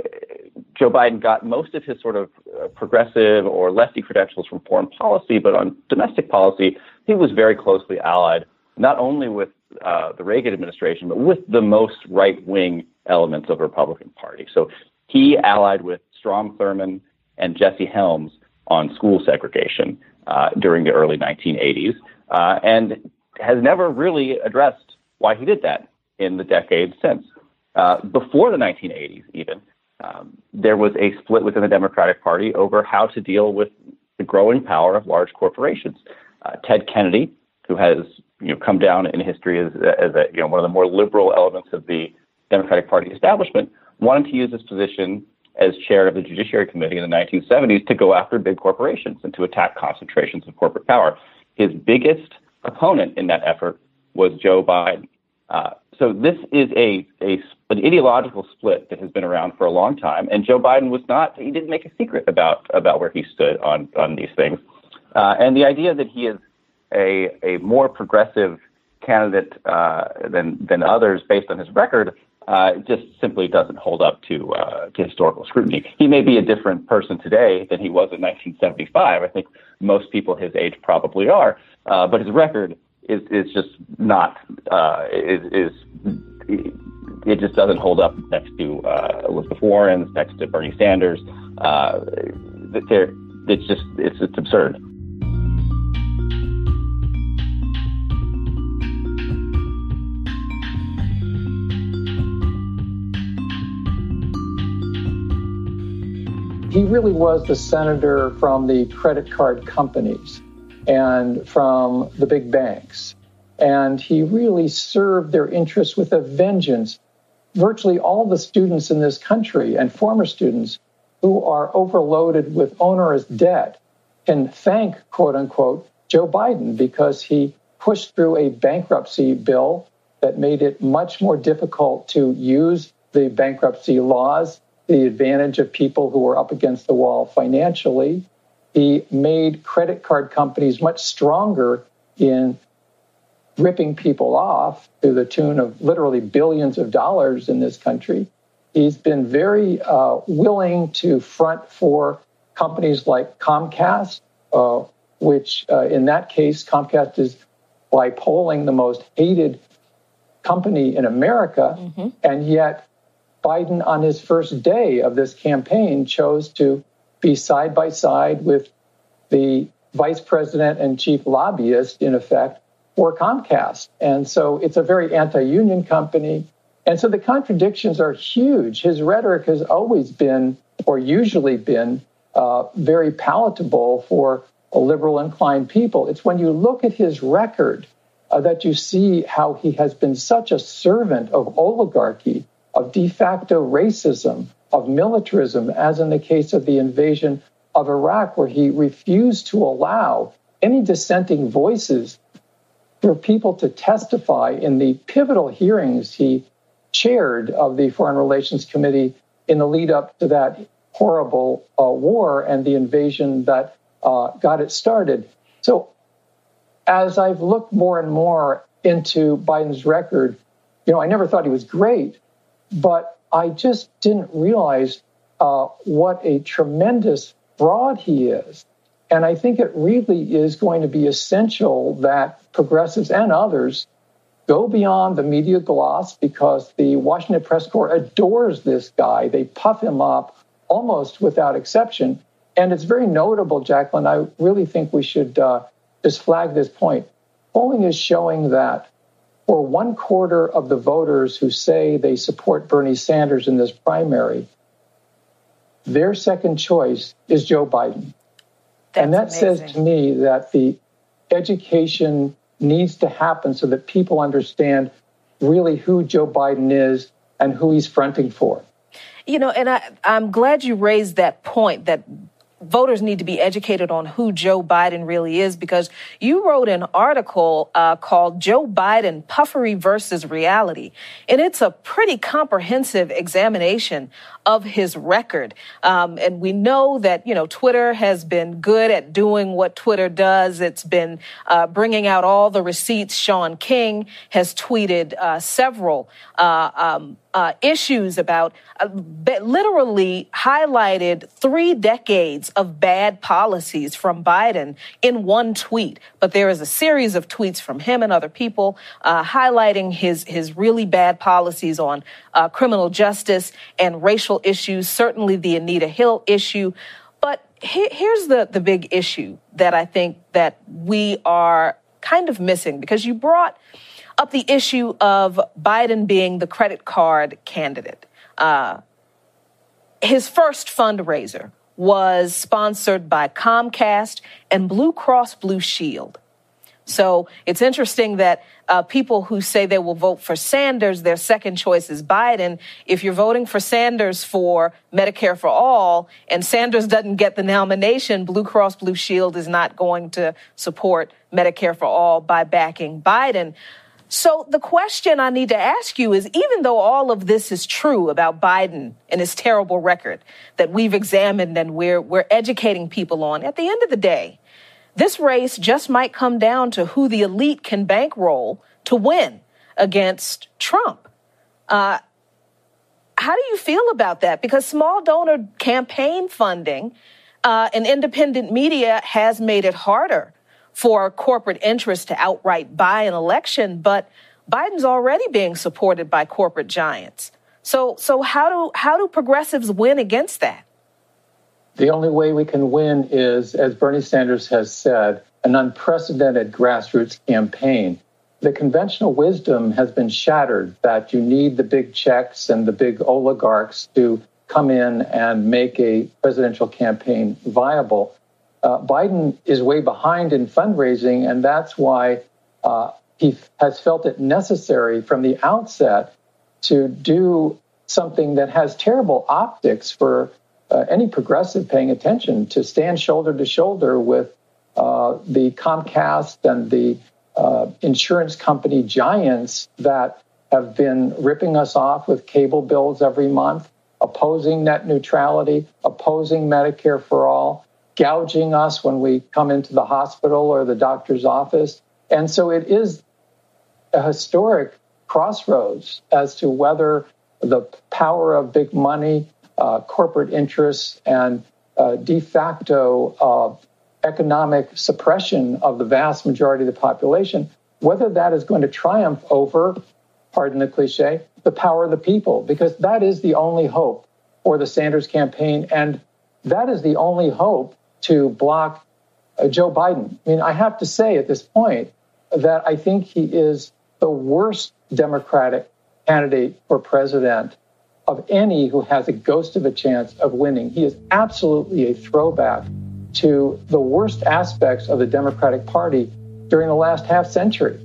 Speaker 12: Joe Biden got most of his sort of uh, progressive or lefty credentials from foreign policy, but on domestic policy, he was very closely allied not only with uh, the Reagan administration, but with the most right wing elements of the Republican Party. So he allied with Strom Thurmond and Jesse Helms on school segregation uh, during the early 1980s, uh, and has never really addressed why he did that in the decades since. Uh, before the 1980s, even, um, there was a split within the Democratic Party over how to deal with the growing power of large corporations. Uh, Ted Kennedy, who has you know come down in history as, as a, you know one of the more liberal elements of the Democratic Party establishment, wanted to use his position as chair of the Judiciary Committee in the 1970s to go after big corporations and to attack concentrations of corporate power. His biggest opponent in that effort was Joe Biden. Uh, so this is a, a an ideological split that has been around for a long time, and Joe Biden was not he didn't make a secret about about where he stood on on these things, uh, and the idea that he is a a more progressive candidate uh, than than others based on his record uh, just simply doesn't hold up to, uh, to historical scrutiny. He may be a different person today than he was in 1975. I think most people his age probably are, uh, but his record is is just not uh, is, is it just doesn't hold up next to uh, Elizabeth Warren, next to Bernie Sanders. Uh, it's just it's it's absurd.
Speaker 13: He really was the senator from the credit card companies and from the big banks. And he really served their interests with a vengeance. Virtually all the students in this country and former students who are overloaded with onerous debt can thank, quote unquote, Joe Biden because he pushed through a bankruptcy bill that made it much more difficult to use the bankruptcy laws the advantage of people who were up against the wall financially. He made credit card companies much stronger in ripping people off to the tune of literally billions of dollars in this country. He's been very uh, willing to front for companies like Comcast, uh, which uh, in that case, Comcast is by polling the most hated company in America. Mm-hmm. And yet Biden, on his first day of this campaign, chose to be side by side with the vice president and chief lobbyist, in effect, for Comcast. And so it's a very anti union company. And so the contradictions are huge. His rhetoric has always been, or usually been, uh, very palatable for liberal inclined people. It's when you look at his record uh, that you see how he has been such a servant of oligarchy of de facto racism, of militarism, as in the case of the invasion of Iraq, where he refused to allow any dissenting voices for people to testify in the pivotal hearings he chaired of the Foreign Relations Committee in the lead up to that horrible uh, war and the invasion that uh, got it started. So, as I've looked more and more into Biden's record, you know, I never thought he was great, but I just didn't realize uh, what a tremendous fraud he is. And I think it really is going to be essential that progressives and others go beyond the media gloss because the Washington Press Corps adores this guy. They puff him up almost without exception. And it's very notable, Jacqueline. I really think we should uh, just flag this point. Polling is showing that for one quarter of the voters who say they support Bernie Sanders in this primary, their second choice is Joe Biden. That's and that amazing. says to me that the education needs to happen so that people understand really who Joe Biden is and who he's fronting for.
Speaker 14: You know, and I, I'm glad you raised that point that voters need to be educated on who Joe Biden really is because you wrote an article uh, called Joe Biden Puffery versus Reality. And it's a pretty comprehensive examination of his record. Um, and we know that, you know, Twitter has been good at doing what Twitter does. It's been uh, bringing out all the receipts. Shaun King has tweeted uh, several uh, um, uh, issues about uh, literally highlighted three decades of bad policies from Biden in one tweet. But there is a series of tweets from him and other people uh, highlighting his his really bad policies on uh, criminal justice and racial issues. Certainly the Anita Hill issue. But he, here's the the big issue that I think that we are kind of missing because you brought up the issue of Biden being the credit card candidate. Uh, his first fundraiser was sponsored by Comcast and Blue Cross Blue Shield. So it's interesting that uh, people who say they will vote for Sanders, their second choice is Biden. If you're voting for Sanders for Medicare for all and Sanders doesn't get the nomination, Blue Cross Blue Shield is not going to support Medicare for all by backing Biden. So the question I need to ask you is even though all of this is true about Biden and his terrible record that we've examined and we're, we're educating people on, at the end of the day, this race just might come down to who the elite can bankroll to win against Trump. Uh, how do you feel about that? Because small donor campaign funding uh, and independent media has made it harder for corporate interests to outright buy an election, but Biden's already being supported by corporate giants. So, so how do how do progressives win against that?
Speaker 13: The only way we can win is, as Bernie Sanders has said, an unprecedented grassroots campaign. The conventional wisdom has been shattered that you need the big checks and the big oligarchs to come in and make a presidential campaign viable uh, Biden is way behind in fundraising, and that's why uh, he has felt it necessary from the outset to do something that has terrible optics for uh, any progressive paying attention to stand shoulder to shoulder with uh, the Comcast and the uh, insurance company giants that have been ripping us off with cable bills every month, opposing net neutrality, opposing Medicare for all gouging us when we come into the hospital or the doctor's office. And so it is a historic crossroads as to whether the power of big money, uh, corporate interests, and uh, de facto uh, economic suppression of the vast majority of the population, whether that is going to triumph over, pardon the cliche, the power of the people, because that is the only hope for the Sanders campaign. And that is the only hope to block uh, Joe Biden. I mean, I have to say at this point that I think he is the worst Democratic candidate for president of any who has a ghost of a chance of winning. He is absolutely a throwback to the worst aspects of the Democratic Party during the last half century.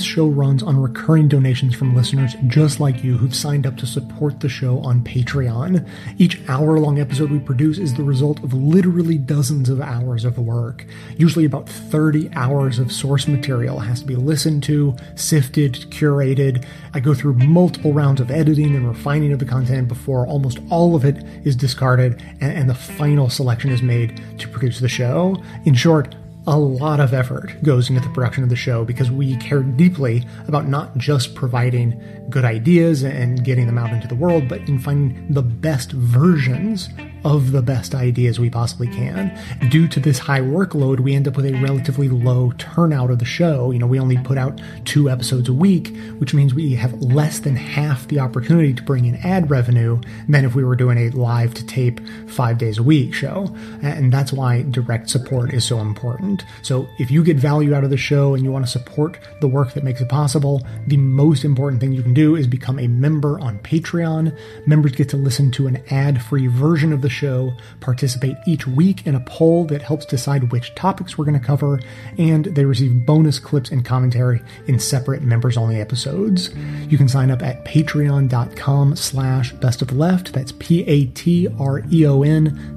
Speaker 1: This show runs on recurring donations from listeners just like you who've signed up to support the show on Patreon. Each hour long episode we produce is the result of literally dozens of hours of work. Usually about 30 hours of source material has to be listened to, sifted, curated. I go through multiple rounds of editing and refining of the content before almost all of it is discarded and, and the final selection is made to produce the show. In short, a lot of effort goes into the production of the show because we care deeply about not just providing good ideas and getting them out into the world, but in finding the best versions of the best ideas we possibly can. Due to this high workload, we end up with a relatively low turnout of the show. You know, we only put out two episodes a week, which means we have less than half the opportunity to bring in ad revenue than if we were doing a live to tape five days a week show. And that's why direct support is so important. So if you get value out of the show and you want to support the work that makes it possible, the most important thing you can do is become a member on Patreon. Members get to listen to an ad free version of the show participate each week in a poll that helps decide which topics we're going to cover, and they receive bonus clips and commentary in separate members-only episodes. You can sign up at patreon.com slash best of left. That's P-A-T-R-E-O-N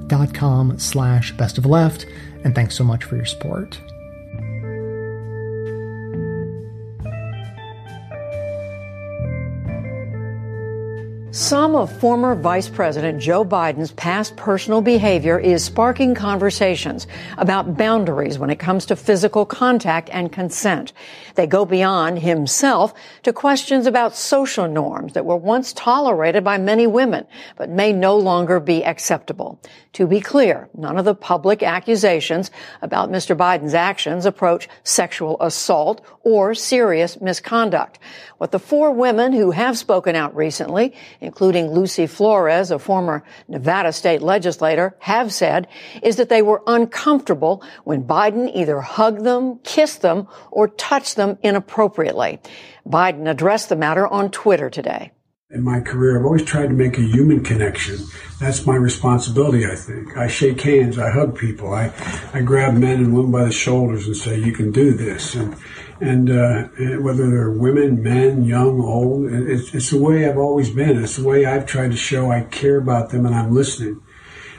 Speaker 1: dot com slash best of left. And thanks so much for your support.
Speaker 15: Some of former Vice President Joe Biden's past personal behavior is sparking conversations about boundaries when it comes to physical contact and consent. They go beyond himself to questions about social norms that were once tolerated by many women, but may no longer be acceptable. To be clear, none of the public accusations about Mr. Biden's actions approach sexual assault or serious misconduct. What the four women who have spoken out recently, including Lucy Flores, a former Nevada state legislator, have said is that they were uncomfortable when Biden either hugged them, kissed them, or touched them inappropriately. Biden addressed the matter on Twitter today
Speaker 11: in my career, I've always tried to make a human connection. That's my responsibility, I think. I shake hands, I hug people, I, I grab men and women by the shoulders and say, you can do this. And, and uh, whether they're women, men, young, old, it's, it's the way I've always been. It's the way I've tried to show I care about them and I'm listening.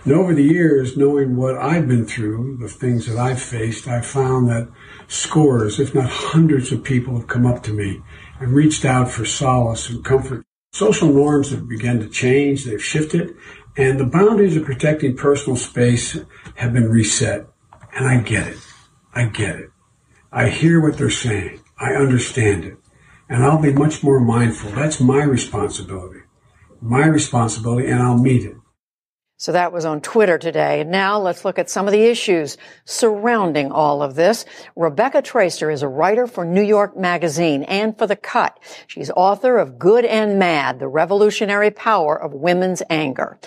Speaker 11: And over the years, knowing what I've been through, the things that I've faced, I've found that scores, if not hundreds of people have come up to me and reached out for solace and comfort. Social norms have begun to change, they've shifted, and the boundaries of protecting personal space have been reset. And I get it. I get it. I hear what they're saying. I understand it. And I'll be much more mindful. That's my responsibility. My responsibility, and I'll meet it.
Speaker 15: So that was on Twitter today. Now let's look at some of the issues surrounding all of this. Rebecca Traister is a writer for New York Magazine and for The Cut. She's author of Good and Mad, The Revolutionary Power of Women's Anger.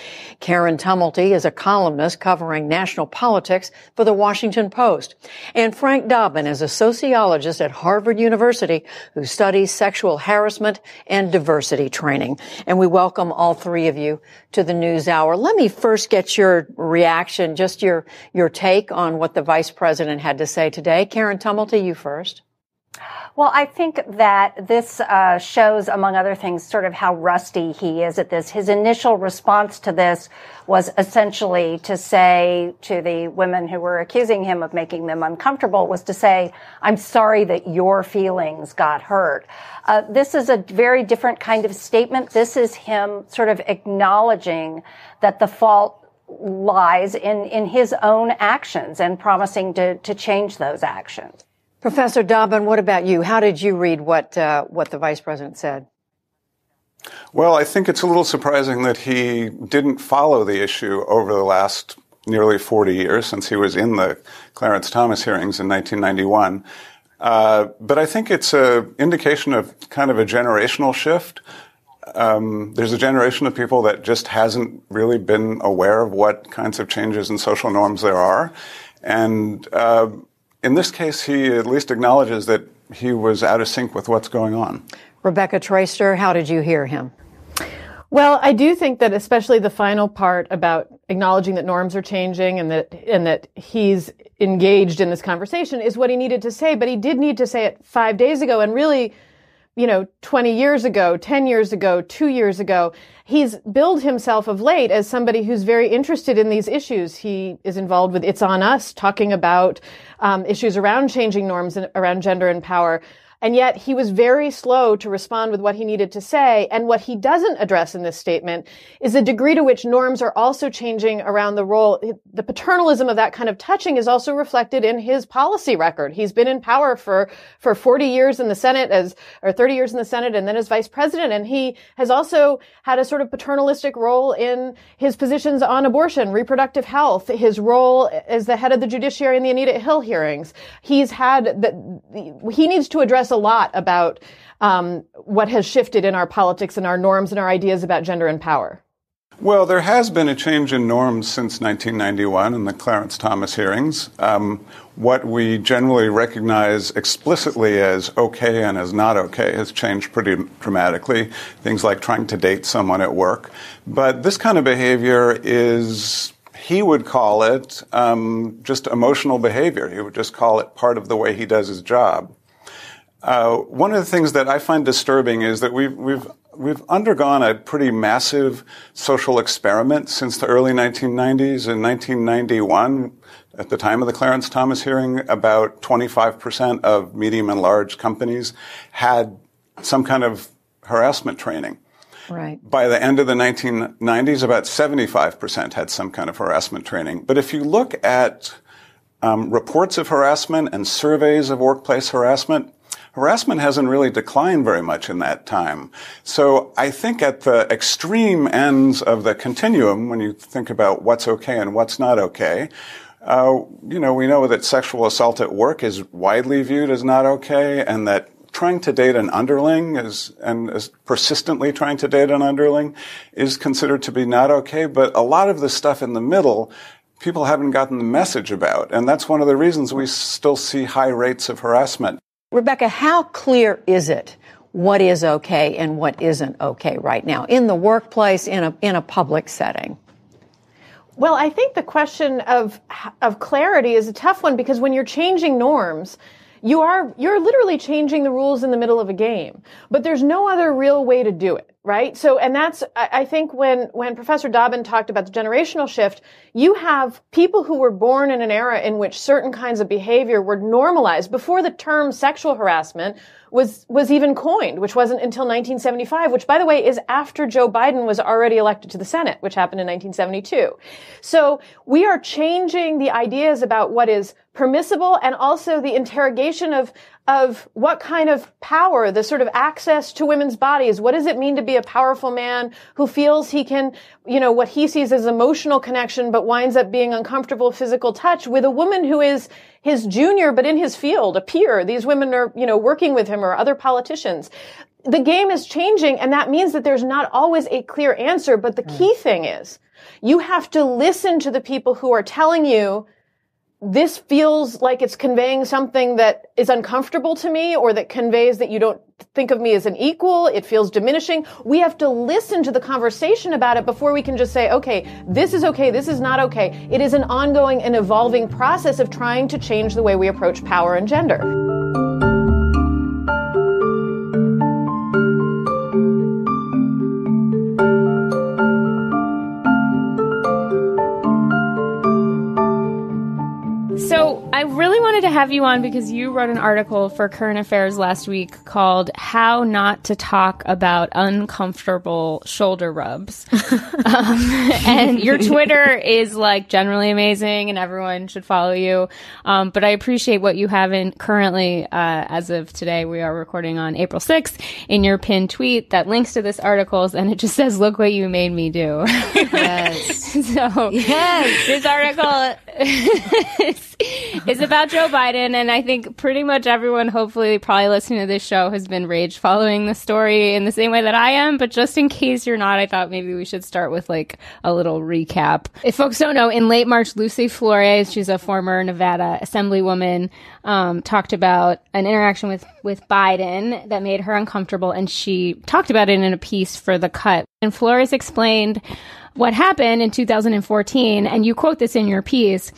Speaker 15: Karen Tumulty is a columnist covering national politics for The Washington Post. And Frank Dobbin is a sociologist at Harvard University who studies sexual harassment and diversity training. And we welcome all three of you to the News Hour. Let me first get your reaction, just your, your take on what the vice president had to say today. Karen Tumulty, you first.
Speaker 16: Well, I think that this uh, shows, among other things, sort of how rusty he is at this. His initial response to this was essentially to say to the women who were accusing him of making them uncomfortable was to say, I'm sorry that your feelings got hurt. Uh, this is a very different kind of statement. This is him sort of acknowledging that the fault lies in, in his own actions and promising to, to change those actions.
Speaker 15: Professor Dobbin, what about you? How did you read what uh, what the vice president said?
Speaker 17: Well, I think it's a little surprising that he didn't follow the issue over the last nearly 40 years since he was in the Clarence Thomas hearings in 1991. Uh, but I think it's an indication of kind of a generational shift. Um, there's a generation of people that just hasn't really been aware of what kinds of changes in social norms there are. And uh, in this case, he at least acknowledges that he was out of sync with what's going on.
Speaker 15: Rebecca Traister, how did you hear him?
Speaker 18: Well, I do think that especially the final part about acknowledging that norms are changing and that and that he's engaged in this conversation is what he needed to say, but he did need to say it 5 days ago and really you know, 20 years ago, 10 years ago, two years ago. He's billed himself of late as somebody who's very interested in these issues. He is involved with It's On Us, talking about um, issues around changing norms and around gender and power. And yet he was very slow to respond with what he needed to say. And what he doesn't address in this statement is the degree to which norms are also changing around the role. The paternalism of that kind of touching is also reflected in his policy record. He's been in power for, for 40 years in the Senate as, or 30 years in the Senate and then as vice president. And he has also had a sort of paternalistic role in his positions on abortion, reproductive health, his role as the head of the judiciary in the Anita Hill hearings. He's had that, he needs to address a lot about um, what has shifted in our politics and our norms and our ideas about gender and power.
Speaker 17: Well, there has been a change in norms since 1991 in the Clarence Thomas hearings. Um, what we generally recognize explicitly as okay and as not okay has changed pretty dramatically. Things like trying to date someone at work. But this kind of behavior is, he would call it um, just emotional behavior. He would just call it part of the way he does his job. Uh, one of the things that I find disturbing is that we've, we've we've undergone a pretty massive social experiment since the early 1990s. In 1991, at the time of the Clarence Thomas hearing, about 25% of medium and large companies had some kind of harassment training.
Speaker 15: Right.
Speaker 17: By the end of the 1990s, about 75% had some kind of harassment training. But if you look at um, reports of harassment and surveys of workplace harassment, harassment hasn't really declined very much in that time. So I think at the extreme ends of the continuum, when you think about what's okay and what's not okay, uh, you know, we know that sexual assault at work is widely viewed as not okay, and that trying to date an underling is and is persistently trying to date an underling is considered to be not okay. But a lot of the stuff in the middle people haven't gotten the message about. And that's one of the reasons we still see high rates of harassment.
Speaker 15: Rebecca, how clear is it what is okay and what isn't okay right now in the workplace, in a, in a public setting?
Speaker 18: Well, I think the question of of clarity is a tough one because when you're changing norms, you are you're literally changing the rules in the middle of a game. But there's no other real way to do it, right? So, and that's I, I think when when Professor Dobbin talked about the generational shift, you have people who were born in an era in which certain kinds of behavior were normalized before the term sexual harassment was was even coined, which wasn't until 1975, which by the way is after Joe Biden was already elected to the Senate, which happened in 1972. So we are changing the ideas about what is permissible and also the interrogation of of what kind of power, the sort of access to women's bodies. What does it mean to be a powerful man who feels he can, you know, what he sees as emotional connection, but winds up being uncomfortable physical touch with a woman who is his junior, but in his field, a peer. These women are, you know, working with him or other politicians. The game is changing and that means that there's not always a clear answer. But the key mm. thing is you have to listen to the people who are telling you this feels like it's conveying something that is uncomfortable to me or that conveys that you don't think of me as an equal. It feels diminishing. We have to listen to the conversation about it before we can just say, okay, this is okay. This is not okay. It is an ongoing and evolving process of trying to change the way we approach power and gender.
Speaker 19: I really wanted to have you on because you wrote an article for Current Affairs last week called How Not to Talk About Uncomfortable Shoulder Rubs. um, and your Twitter is like generally amazing and everyone should follow you. Um, but I appreciate what you have in currently, uh, as of today, we are recording on April 6th in your pinned tweet that links to this article and it just says, look what you made me do.
Speaker 20: Yes.
Speaker 19: so
Speaker 20: yes.
Speaker 19: this article is, is about Joe Biden, and I think pretty much everyone, hopefully, probably listening to this show, has been rage following the story in the same way that I am. But just in case you're not, I thought maybe we should start with like a little recap. If folks don't know, in late March, Lucy Flores, she's a former Nevada Assemblywoman, um, talked about an interaction with with Biden that made her uncomfortable, and she talked about it in a piece for the Cut. And Flores explained what happened in 2014, and you quote this in your piece.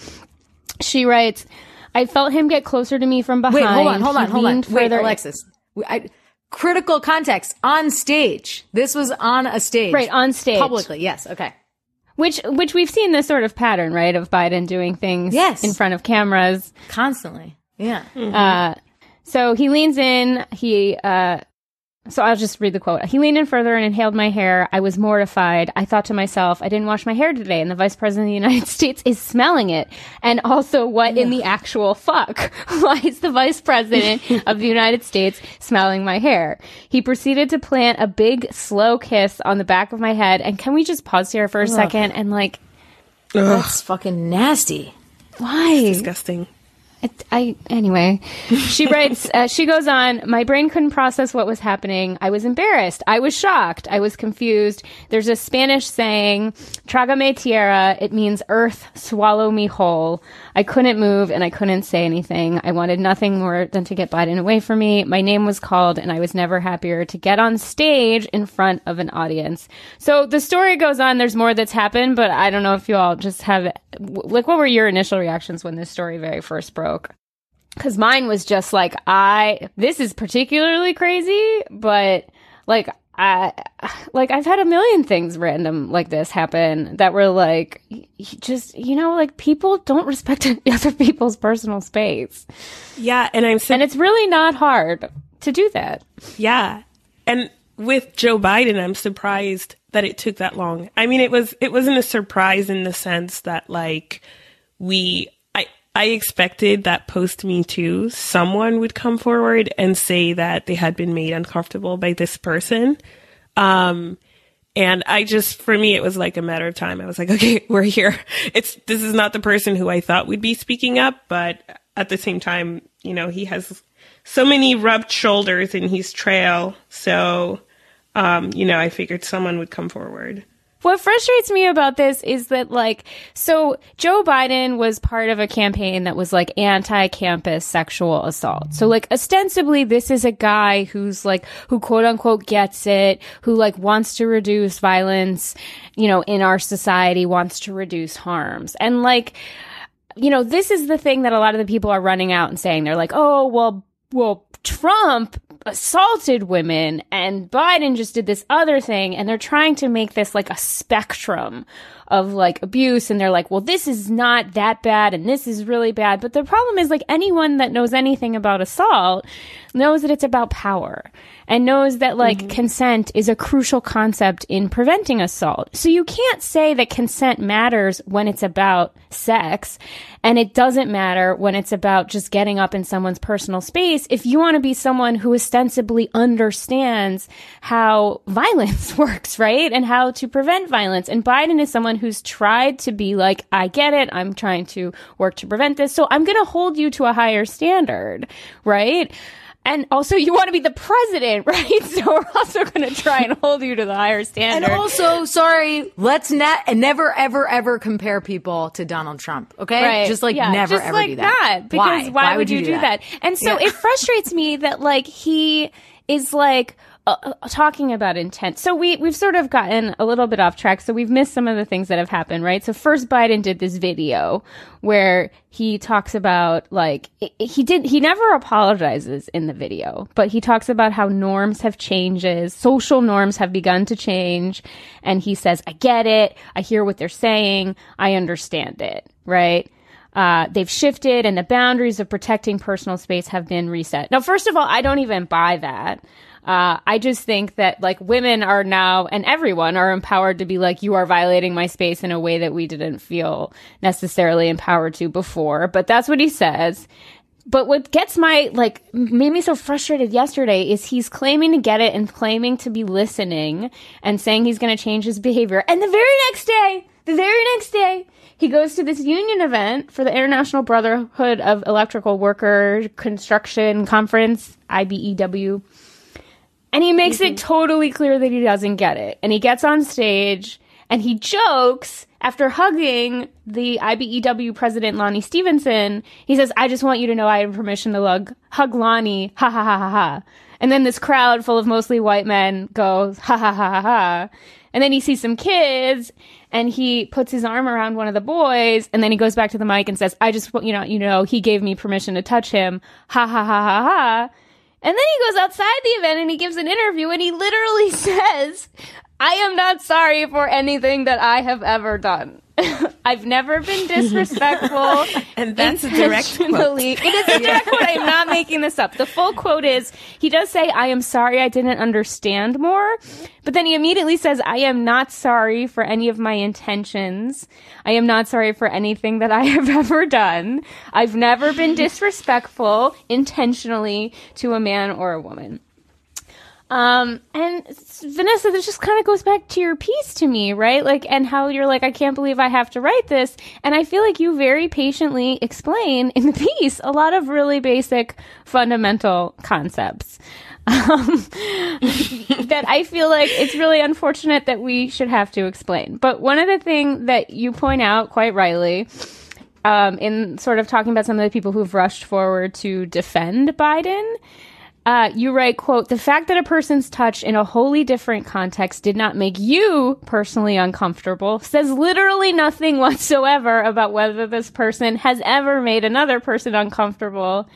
Speaker 19: She writes, I felt him get closer to me from behind.
Speaker 20: Wait, hold on, hold
Speaker 19: He
Speaker 20: on, hold on. Wait,
Speaker 19: further-
Speaker 20: Alexis. I, critical context on stage. This was on a stage.
Speaker 19: Right, on stage.
Speaker 20: Publicly, yes. Okay.
Speaker 19: Which, which we've seen this sort of pattern, right, of Biden doing things
Speaker 20: Yes.
Speaker 19: in front of cameras.
Speaker 20: Constantly. Yeah.
Speaker 19: Uh, so he leans in. He, uh, so I'll just read the quote. He leaned in further and inhaled my hair. I was mortified. I thought to myself, I didn't wash my hair today, and the vice president of the United States is smelling it. And also, what in the actual fuck? Why is the vice president of the United States smelling my hair? He proceeded to plant a big, slow kiss on the back of my head. And can we just pause here for a
Speaker 20: Ugh.
Speaker 19: second and like,
Speaker 20: That's fucking nasty.
Speaker 19: why?
Speaker 21: disgusting.
Speaker 19: I, I anyway, she writes. Uh, she goes on. My brain couldn't process what was happening. I was embarrassed. I was shocked. I was confused. There's a Spanish saying, "Trágame tierra." It means earth, swallow me whole. I couldn't move and I couldn't say anything. I wanted nothing more than to get Biden away from me. My name was called, and I was never happier to get on stage in front of an audience. So the story goes on. There's more that's happened, but I don't know if you all just have like what were your initial reactions when this story very first broke? Cause mine was just like, I, this is particularly crazy, but like, I, like, I've had a million things random like this happen that were like, just, you know, like people don't respect other people's personal space.
Speaker 21: Yeah. And I'm, su-
Speaker 19: and it's really not hard to do that.
Speaker 21: Yeah. And with Joe Biden, I'm surprised that it took that long. I mean, it was, it wasn't a surprise in the sense that like, we I expected that post Me Too, someone would come forward and say that they had been made uncomfortable by this person. Um, and I just, for me, it was like a matter of time. I was like, okay, we're here. It's, this is not the person who I thought would be speaking up, but at the same time, you know, he has so many rubbed shoulders in his trail. So, um, you know, I figured someone would come forward.
Speaker 19: What frustrates me about this is that, like, so Joe Biden was part of a campaign that was like anti campus sexual assault. So, like, ostensibly, this is a guy who's like, who quote unquote gets it, who like wants to reduce violence, you know, in our society, wants to reduce harms. And like, you know, this is the thing that a lot of the people are running out and saying. They're like, oh, well, well, Trump assaulted women and Biden just did this other thing and they're trying to make this like a spectrum of like abuse and they're like, well, this is not that bad and this is really bad. But the problem is like anyone that knows anything about assault knows that it's about power and knows that like mm-hmm. consent is a crucial concept in preventing assault. So you can't say that consent matters when it's about sex and it doesn't matter when it's about just getting up in someone's personal space if you want to be someone who ostensibly understands how violence works, right? And how to prevent violence. And Biden is someone who's tried to be like, I get it. I'm trying to work to prevent this. So I'm going to hold you to a higher standard, right? And also, you want to be the president, right? So we're also going to try and hold you to the higher standard.
Speaker 20: And also, sorry, let's not never, ever, ever compare people to Donald Trump. Okay,
Speaker 19: right.
Speaker 20: just like
Speaker 19: yeah,
Speaker 20: never,
Speaker 19: just
Speaker 20: ever
Speaker 19: like
Speaker 20: do that.
Speaker 19: that. Because why,
Speaker 20: why,
Speaker 19: would, you, do that? that? And so
Speaker 20: Yeah.
Speaker 19: it frustrates me that like he is like. Uh, uh, talking about intent. So we we've sort of gotten a little bit off track. So we've missed some of the things that have happened, right? So first Biden did this video where he talks about like he did he never apologizes in the video, but he talks about how norms have changes, social norms have begun to change, and he says, "I get it. I hear what they're saying. I understand it." Right? Uh, they've shifted and the boundaries of protecting personal space have been reset. Now, first of all, I don't even buy that. Uh, I just think that like women are now and everyone are empowered to be like, you are violating my space in a way that we didn't feel necessarily empowered to before. But that's what he says. But what gets my like made me so frustrated yesterday is he's claiming to get it and claiming to be listening and saying he's going to change his behavior. And the very next day, the very next day, he goes to this union event for the International Brotherhood of Electrical Worker Construction Conference, IBEW. And he makes it mm-hmm. totally clear that he doesn't get it. And he gets on stage and he jokes after hugging the IBEW president, Lonnie Stephenson. He says, I just want you to know I have permission to hug, hug Lonnie. Ha ha ha ha ha. And then this crowd full of mostly white men goes, ha ha ha ha ha. And then he sees some kids and he puts his arm around one of the boys and then he goes back to the mic and says, I just want you know, you know, he gave me permission to touch him. Ha ha ha ha ha. And then he goes outside the event and he gives an interview and he literally says, I am not sorry for anything that I have ever done. I've never been disrespectful.
Speaker 21: And that's a direct quote.
Speaker 19: It is a direct quote. I am not making this up. The full quote is he does say, I am sorry I didn't understand more. But then he immediately says, I am not sorry for any of my intentions. I am not sorry for anything that I have ever done. I've never been disrespectful intentionally to a man or a woman. Um, and Vanessa, this just kind of goes back to your piece to me, right? Like, and how you're like, I can't believe I have to write this. And I feel like you very patiently explain in the piece a lot of really basic fundamental concepts. Um, that I feel like it's really unfortunate that we should have to explain. But one of the things that you point out quite rightly, um, in sort of talking about some of the people who've rushed forward to defend Biden, uh, you write, quote, the fact that a person's touch in a wholly different context did not make you personally uncomfortable says literally nothing whatsoever about whether this person has ever made another person uncomfortable.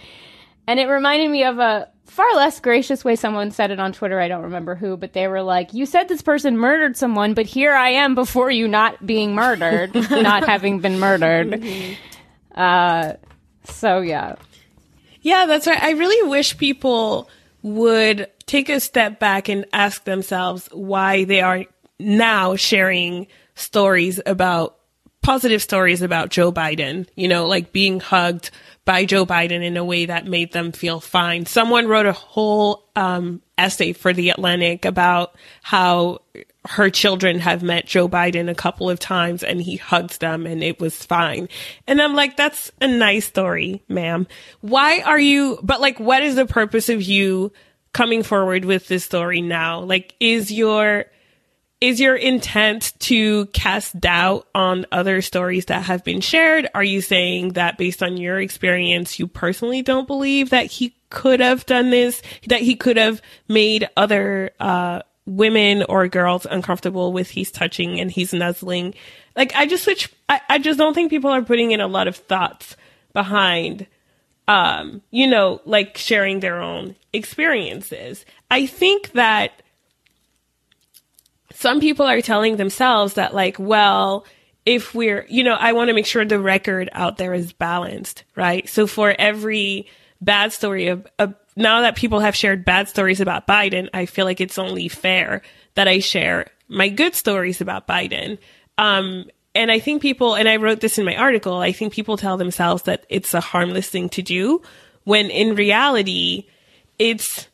Speaker 19: And it reminded me of a far less gracious way someone said it on Twitter. I don't remember who, but they were like, you said this person murdered someone, but here I am before you not being murdered, not having been murdered. Mm-hmm. Uh, so yeah.
Speaker 21: Yeah, that's right. I really wish people would take a step back and ask themselves why they are now sharing stories about positive stories about Joe Biden, you know, like being hugged by Joe Biden in a way that made them feel fine. Someone wrote a whole um, essay for The Atlantic about how her children have met Joe Biden a couple of times and he hugs them and it was fine. And I'm like, that's a nice story, ma'am. Why are you, but like, what is the purpose of you coming forward with this story now? Like, is your, is your intent to cast doubt on other stories that have been shared? Are you saying that based on your experience, you personally don't believe that he could have done this, that he could have made other, uh, women or girls uncomfortable with he's touching and he's nuzzling. Like I just switch I, I just don't think people are putting in a lot of thoughts behind um, you know, like sharing their own experiences. I think that some people are telling themselves that like, well, if we're, you know, I want to make sure the record out there is balanced, right? So for every bad story of, of now that people have shared bad stories about Biden, I feel like it's only fair that I share my good stories about Biden. Um, and I think people, and I wrote this in my article, I think people tell themselves that it's a harmless thing to do when in reality, it's,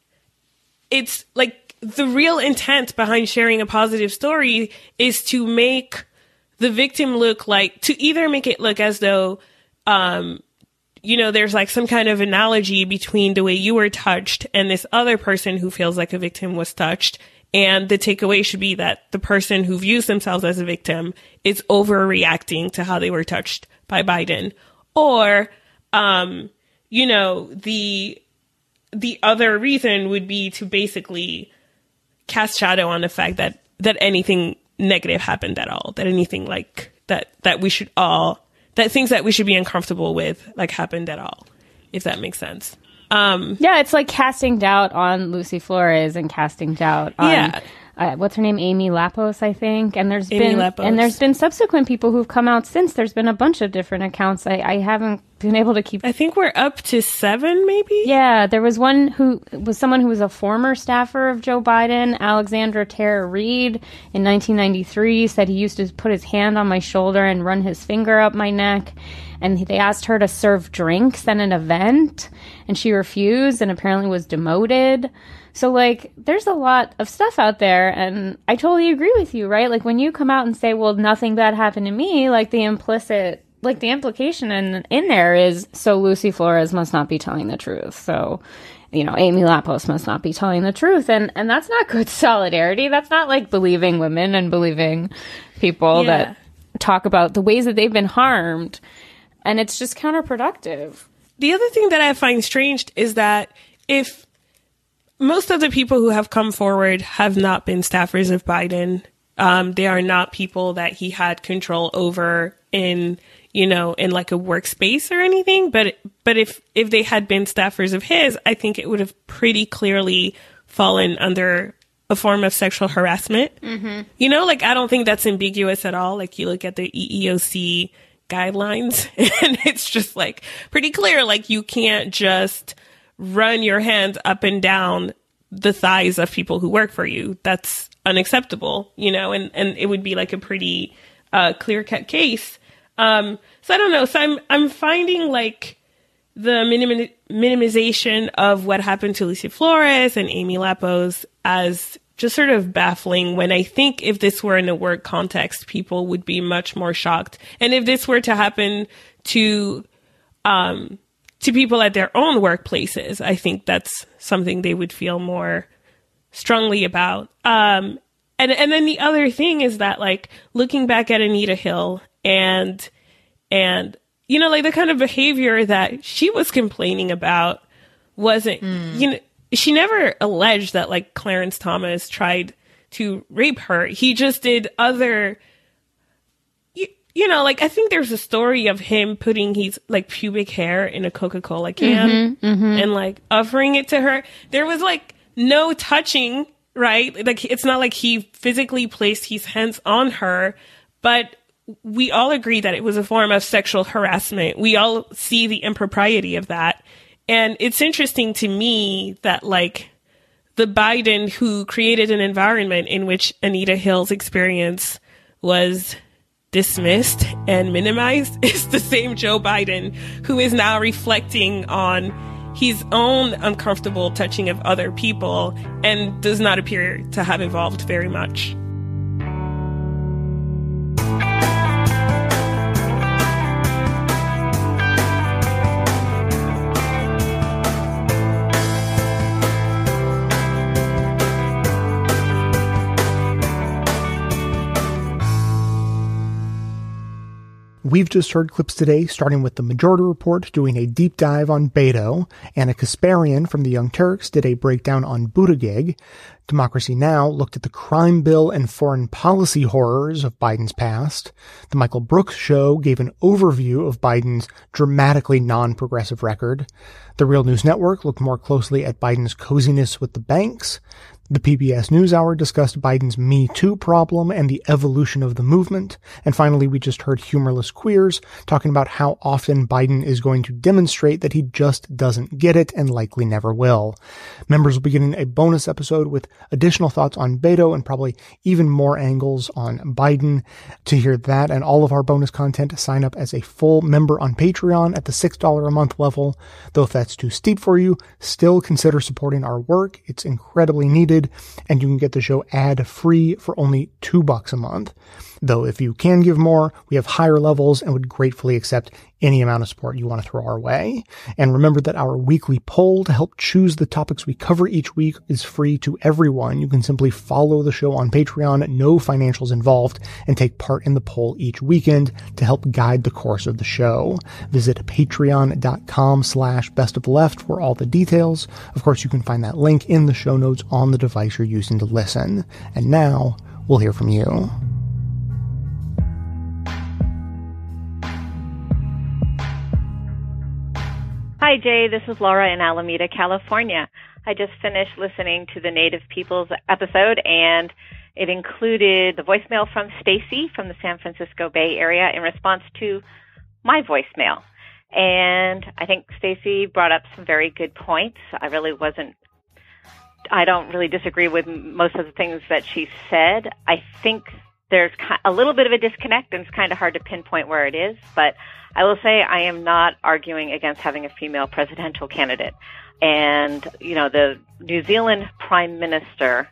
Speaker 21: it's like the real intent behind sharing a positive story is to make the victim look like, to either make it look as though, um, you know, there's like some kind of analogy between the way you were touched and this other person who feels like a victim was touched. And the takeaway should be that the person who views themselves as a victim is overreacting to how they were touched by Biden. Or, um, you know, the, the other reason would be to basically cast shadow on the fact that, that anything negative happened at all, that anything like that, that we should all that things that we should be uncomfortable with like happened at all, if that makes sense. Um,
Speaker 19: yeah, it's like casting doubt on Lucy Flores and casting doubt on
Speaker 21: yeah.
Speaker 19: Uh, what's her name, Amy Lappos, I think. And there's
Speaker 21: Amy
Speaker 19: been
Speaker 21: Lappos.
Speaker 19: and there's been subsequent people who've come out since. There's been a bunch of different accounts. I, I haven't been able to keep.
Speaker 21: I think we're up to seven, maybe.
Speaker 19: Yeah, there was one who was someone who was a former staffer of Joe Biden, Alexandra Tara Reade, in 1993. Said he used to put his hand on my shoulder and run his finger up my neck and they asked her to serve drinks at an event and she refused and apparently was demoted. So like there's a lot of stuff out there and I totally agree with you, right? Like when you come out and say, "Well, nothing bad happened to me," like the implicit like the implication in in there is so Lucy Flores must not be telling the truth. So you know, Amy Lappos must not be telling the truth. And, and that's not good solidarity. That's not like believing women and believing people
Speaker 21: Yeah.
Speaker 19: that talk about the ways that they've been harmed. And it's just counterproductive.
Speaker 21: The other thing that I find strange is that if most of the people who have come forward have not been staffers of Biden, um, they are not people that he had control over in, you know, in like a workspace or anything. But but if if they had been staffers of his, I think it would have pretty clearly fallen under a form of sexual harassment.
Speaker 19: Mm-hmm.
Speaker 21: You know, like I don't think that's ambiguous at all. Like you look at the EEOC guidelines and it's just like pretty clear. Like you can't just run your hands up and down the thighs of people who work for you. That's unacceptable, you know, and, and it would be like a pretty uh, clear cut case. Um, so I don't know. So I'm, I'm finding like the minim- minimization of what happened to Lucy Flores and Amy Lappos as just sort of baffling when I think if this were in a work context, people would be much more shocked. And if this were to happen to, um, to people at their own workplaces, I think that's something they would feel more strongly about. Um, and, and then the other thing is that like looking back at Anita Hill and, and, you know, like the kind of behavior that she was complaining about wasn't, mm. you know, she never alleged that like Clarence Thomas tried to rape her. He just did other you, know, like I think there's a story of him putting his like pubic hair in a Coca-Cola can mm-hmm, mm-hmm. and like offering it to her. There was like no touching, right? Like it's not like he physically placed his hands on her, but we all agree that it was a form of sexual harassment. We all see the impropriety of that. And it's interesting to me that like the Biden who created an environment in which Anita Hill's experience was dismissed and minimized is the same Joe Biden who is now reflecting on his own uncomfortable touching of other people and does not appear to have evolved very much.
Speaker 1: We've just heard clips today, starting with the Majority Report doing a deep dive on Beto. Ana Kasparian from the Young Turks did a breakdown on Buttigieg. Democracy Now! looked at the crime bill and foreign policy horrors of Biden's past. The Michael Brooks Show gave an overview of Biden's dramatically non-progressive record. The Real News Network looked more closely at Biden's coziness with the banks. The PBS NewsHour discussed Biden's Me Too problem and the evolution of the movement. And finally, we just heard Humorless Queers talking about how often Biden is going to demonstrate that he just doesn't get it and likely never will. Members will be getting a bonus episode with additional thoughts on Beto and probably even more angles on Biden. To hear that and all of our bonus content, sign up as a full member on Patreon at the $6 a month level. Though if that's too steep for you, still consider supporting our work. It's incredibly needed and you can get the show ad free for only two bucks a month. Though if you can give more, we have higher levels and would gratefully accept any amount of support you want to throw our way. And remember that our weekly poll to help choose the topics we cover each week is free to everyone. You can simply follow the show on Patreon, no financials involved, and take part in the poll each weekend to help guide the course of the show. Visit patreon.com slash best of left for all the details. Of course, you can find that link in the show notes on the device you're using to listen. And now we'll hear from you.
Speaker 22: Hi, Jay. This is Laura in Alameda, California. I just finished listening to the Native Peoples episode, and it included the voicemail from Stacy from the San Francisco Bay Area in response to my voicemail. And I think Stacy brought up some very good points. I really wasn't I don't really disagree with most of the things that she said. I think there's a little bit of a disconnect and it's kind of hard to pinpoint where it is, but I will say I am not arguing against having a female presidential candidate. And, you know, the New Zealand prime minister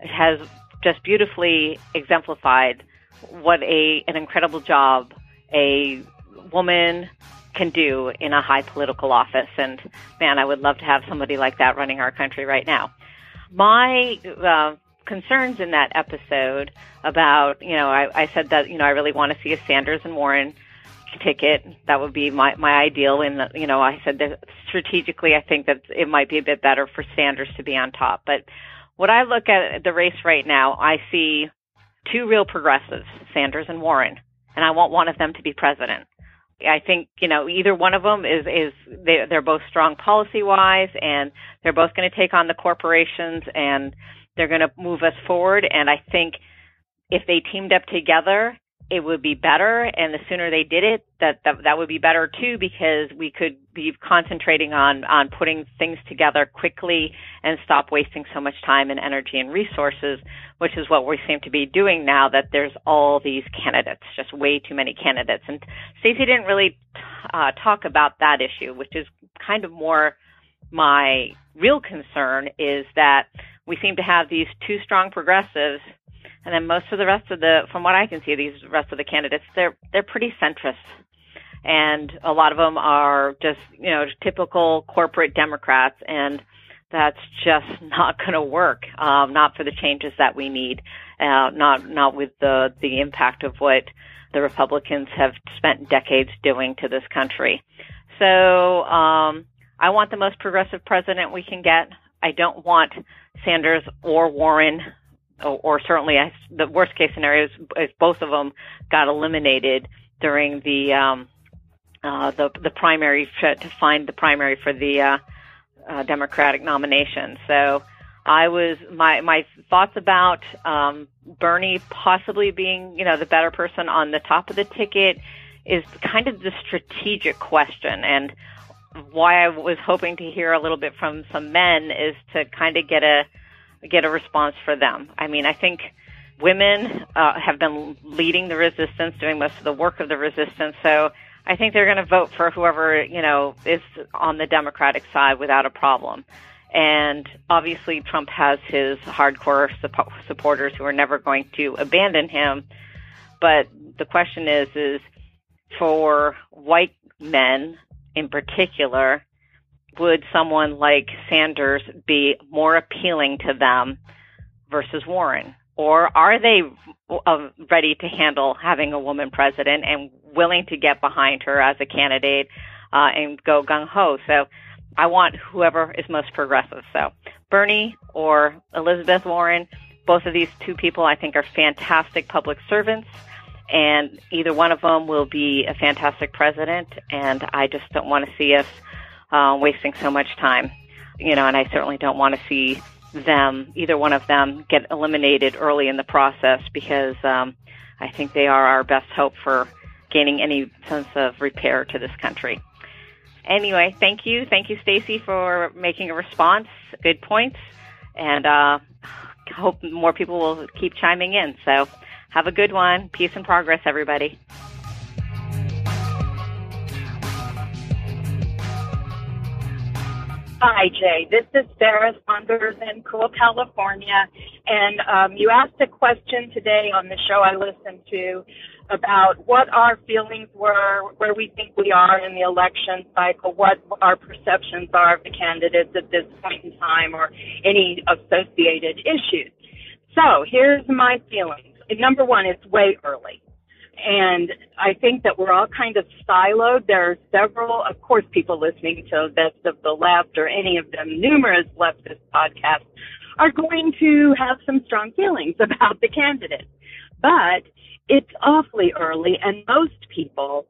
Speaker 22: has just beautifully exemplified what a, an incredible job a woman can do in a high political office. And man, I would love to have somebody like that running our country right now. My uh, concerns in that episode about, you know, I, I said that, you know, I really want to see a Sanders and Warren ticket. That would be my, my ideal. And, you know, I said that strategically, I think that it might be a bit better for Sanders to be on top. But when I look at the race right now, I see two real progressives, Sanders and Warren, and I want one of them to be president. I think you know either one of them is is they they're both strong policy wise, and they're both going to take on the corporations, and they're going to move us forward. And I think if they teamed up together, it would be better and the sooner they did it that, that that would be better too because we could be concentrating on on putting things together quickly and stop wasting so much time and energy and resources which is what we seem to be doing now that there's all these candidates just way too many candidates and Stacey didn't really uh, talk about that issue which is kind of more my real concern is that we seem to have these two strong progressives and then most of the rest of the, from what I can see, these rest of the candidates, they're they're pretty centrist, and a lot of them are just you know typical corporate Democrats, and that's just not going to work. Um, not for the changes that we need. Uh, not not with the the impact of what the Republicans have spent decades doing to this country. So um, I want the most progressive president we can get. I don't want Sanders or Warren or, or certainly I, the worst case scenario is, is, both of them got eliminated during the um, uh, the the primary to, to find the primary for the uh, uh, Democratic nomination. So I was my my thoughts about um, Bernie possibly being you know the better person on the top of the ticket is kind of the strategic question and why I was hoping to hear a little bit from some men is to kind of get a get a response for them. I mean, I think women uh, have been leading the resistance, doing most of the work of the resistance. So I think they're going to vote for whoever you know is on the Democratic side without a problem. And obviously, Trump has his hardcore supporters who are never going to abandon him. But the question is, is for white men in particular, would someone like Sanders be more appealing to them versus Warren? Or are they uh, ready to handle having a woman president and willing to get behind her as a candidate uh, and go gung ho? So I want whoever is most progressive. So Bernie or Elizabeth Warren, both of these two people I think are fantastic public servants and either one of them will be a fantastic president and I just don't want to see us uh, wasting so much time. You know, and I certainly don't want to see them, either one of them, get eliminated early in the process because um, I think they are our best hope for gaining any sense of repair to this country. Anyway, thank you. Thank you, Stacy, for making a response. Good points. And uh, hope more people will keep chiming in. So have a good one. Peace and progress, everybody.
Speaker 23: Hi, Jay. This is Sarah Saunders in Cool, California. And um, you asked a question today on the show I listened to about what our feelings were, where we think we are in the election cycle, what our perceptions are of the candidates at this point in time, or any associated issues. So here's my feelings. Number one, it's way early. And I think that we're all kind of siloed. There are several, of course, people listening to Best of the Left or any of them, numerous leftist podcasts are going to have some strong feelings about the candidate. But it's awfully early and most people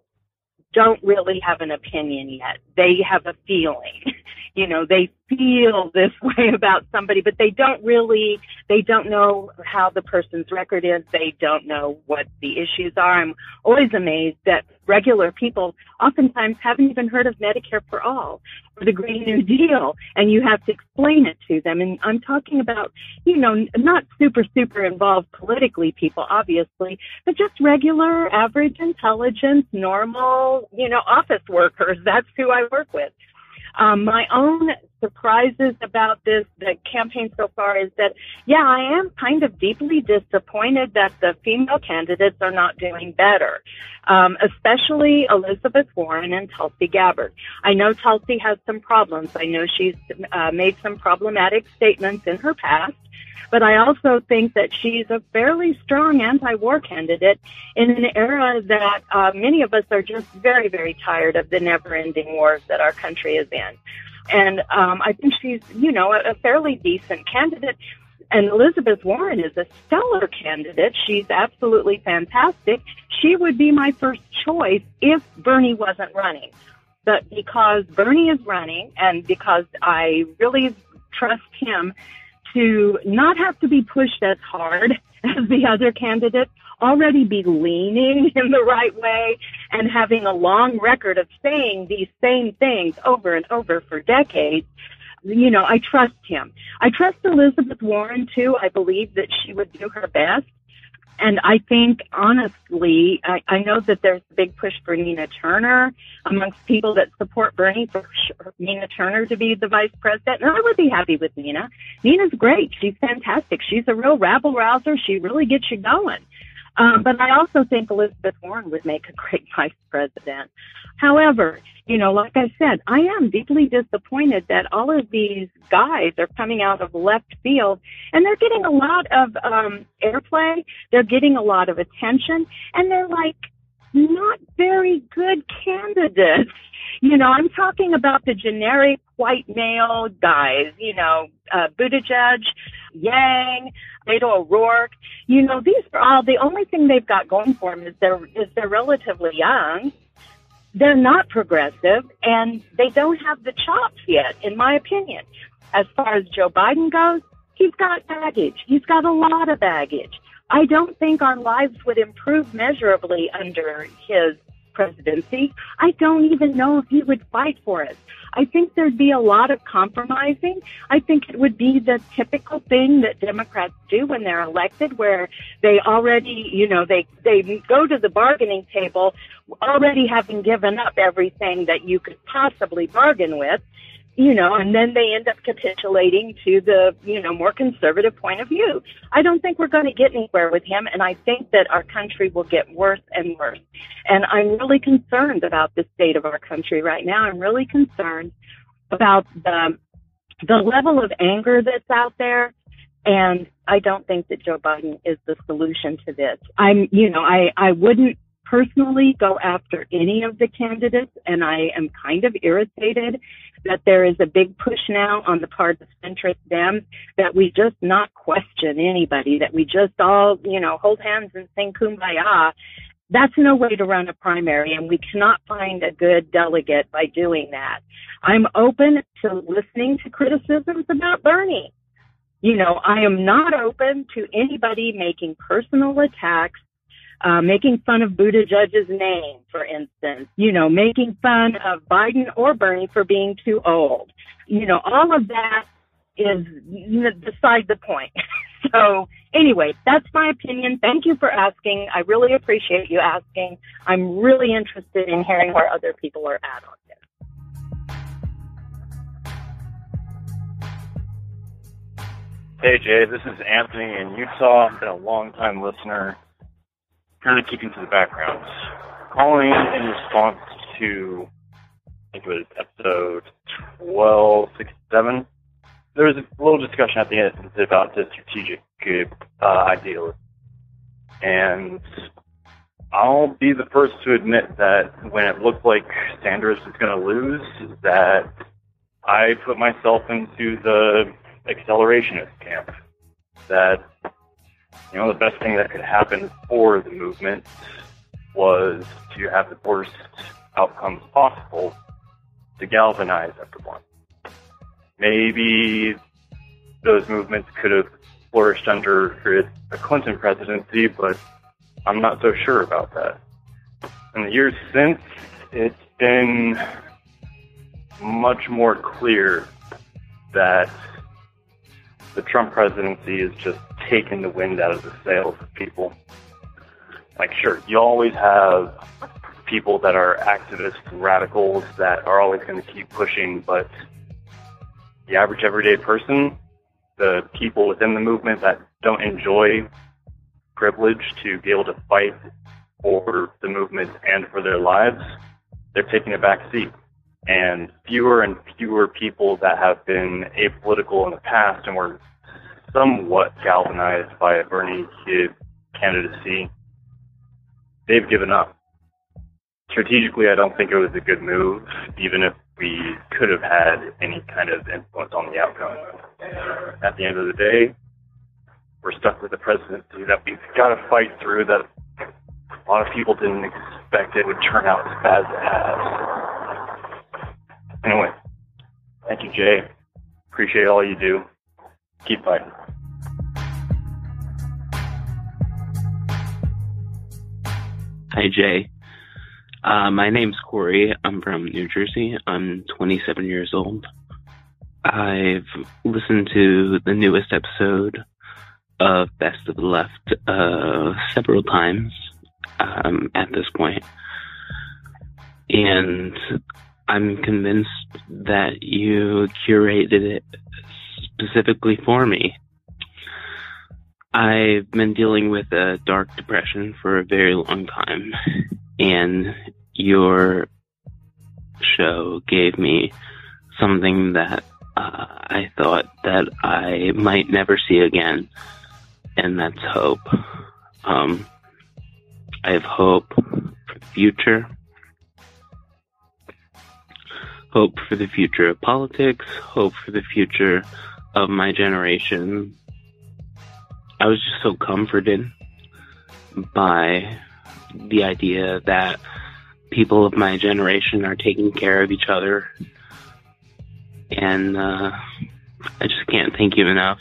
Speaker 23: don't really have an opinion yet. They have a feeling. you know, they feel this way about somebody, but they don't really, they don't know how the person's record is. They don't know what the issues are. I'm always amazed that regular people oftentimes haven't even heard of Medicare for All or the Green New Deal, and you have to explain it to them. And I'm talking about, you know, not super, super involved politically people, obviously, but just regular, average intelligence, normal, you know, office workers. That's who I work with. Um, my own surprises about this, the campaign so far is that, yeah, I am kind of deeply disappointed that the female candidates are not doing better, um, especially Elizabeth Warren and Tulsi Gabbard. I know Tulsi has some problems. I know she's uh, made some problematic statements in her past. But I also think that she's a fairly strong anti-war candidate in an era that uh, many of us are just very, very tired of the never-ending wars that our country is in. And um, I think she's, you know, a, a fairly decent candidate. And Elizabeth Warren is a stellar candidate. She's absolutely fantastic. She would be my first choice if Bernie wasn't running. But because Bernie is running and because I really trust him to not have to be pushed as hard as the other candidates, already be leaning in the right way and having a long record of saying these same things over and over for decades. You know, I trust him. I trust Elizabeth Warren too. I believe that she would do her best. And I think, honestly, I, I know that there's a big push for Nina Turner amongst people that support Bernie for sure, Nina Turner to be the vice president. And I would be happy with Nina. Nina's great. She's fantastic. She's a real rabble rouser. She really gets you going. Um, but I also think Elizabeth Warren would make a great vice president. However, you know, like I said, I am deeply disappointed that all of these guys are coming out of left field and they're getting a lot of um, airplay. They're getting a lot of attention and they're like not very good candidates. You know, I'm talking about the generic white male guys, you know, uh, Buttigieg, Yang, Beto O'Rourke. You know, these are all, the only thing they've got going for them is they're, is they're relatively young. They're not progressive and they don't have the chops yet, in my opinion. As far as Joe Biden goes, he's got baggage. He's got a lot of baggage. I don't think our lives would improve measurably under his presidency. I don't even know if he would fight for it. I think there'd be a lot of compromising. I think it would be the typical thing that Democrats do when they're elected where they already, you know, they, they go to the bargaining table already having given up everything that you could possibly bargain with you know, and then they end up capitulating to the, you know, more conservative point of view. I don't think we're going to get anywhere with him, and I think that our country will get worse and worse. And I'm really concerned about the state of our country right now. I'm really concerned about the the level of anger that's out there. And I don't think that Joe Biden is the solution to this. I'm, you know, I, I wouldn't personally go after any of the candidates, and I am kind of irritated that there is a big push now on the part of centrist Dems that we just not question anybody, that we just all, you know, hold hands and sing kumbaya. That's no way to run a primary, and we cannot find a good delegate by doing that. I'm open to listening to criticisms about Bernie. You know, I am not open to anybody making personal attacks uh, making fun of Buttigieg's name, for instance, you know, making fun of Biden or Bernie for being too old. You know, all of that is beside the point. so anyway, that's my opinion. Thank you for asking. I really appreciate you asking. I'm really interested in hearing where other people are at on this.
Speaker 24: Hey Jay, this is Anthony in Utah. I've been a long time listener kind of keeping to the background. Calling in response to, I think it was episode 1267, there was a little discussion at the end about the strategic uh, idealism. And I'll be the first to admit that when it looked like Sanders was going to lose, that I put myself into the accelerationist camp. That you know, the best thing that could happen for the movement was to have the worst outcomes possible to galvanize everyone. Maybe those movements could have flourished under a Clinton presidency, but I'm not so sure about that. In the years since, it's been much more clear that the Trump presidency is just taking the wind out of the sails of people. Like, sure, you always have people that are activists and radicals that are always going to keep pushing, but the average everyday person, the people within the movement that don't enjoy privilege to be able to fight for the movement and for their lives, they're taking a back seat. And fewer and fewer people that have been apolitical in the past and were somewhat galvanized by a Bernie candidacy, they've given up. Strategically, I don't think it was a good move, even if we could have had any kind of influence on the outcome. At the end of the day, we're stuck with a presidency that we've got to fight through that a lot of people didn't expect it would turn out as bad as it has. Anyway, thank you, Jay. Appreciate all you do. Keep fighting.
Speaker 25: Hi, Jay. Uh, my name's Corey. I'm from New Jersey. I'm 27 years old. I've listened to the newest episode of Best of the Left uh, several times um, at this point. And I'm convinced that you curated it specifically for me. I've been dealing with a dark depression for a very long time, and your show gave me something that uh, I thought that I might never see again, and that's hope. Um, I have hope for the future, hope for the future of politics, hope for the future of my generation. I was just so comforted by the idea that people of my generation are taking care of each other. And uh, I just can't thank you enough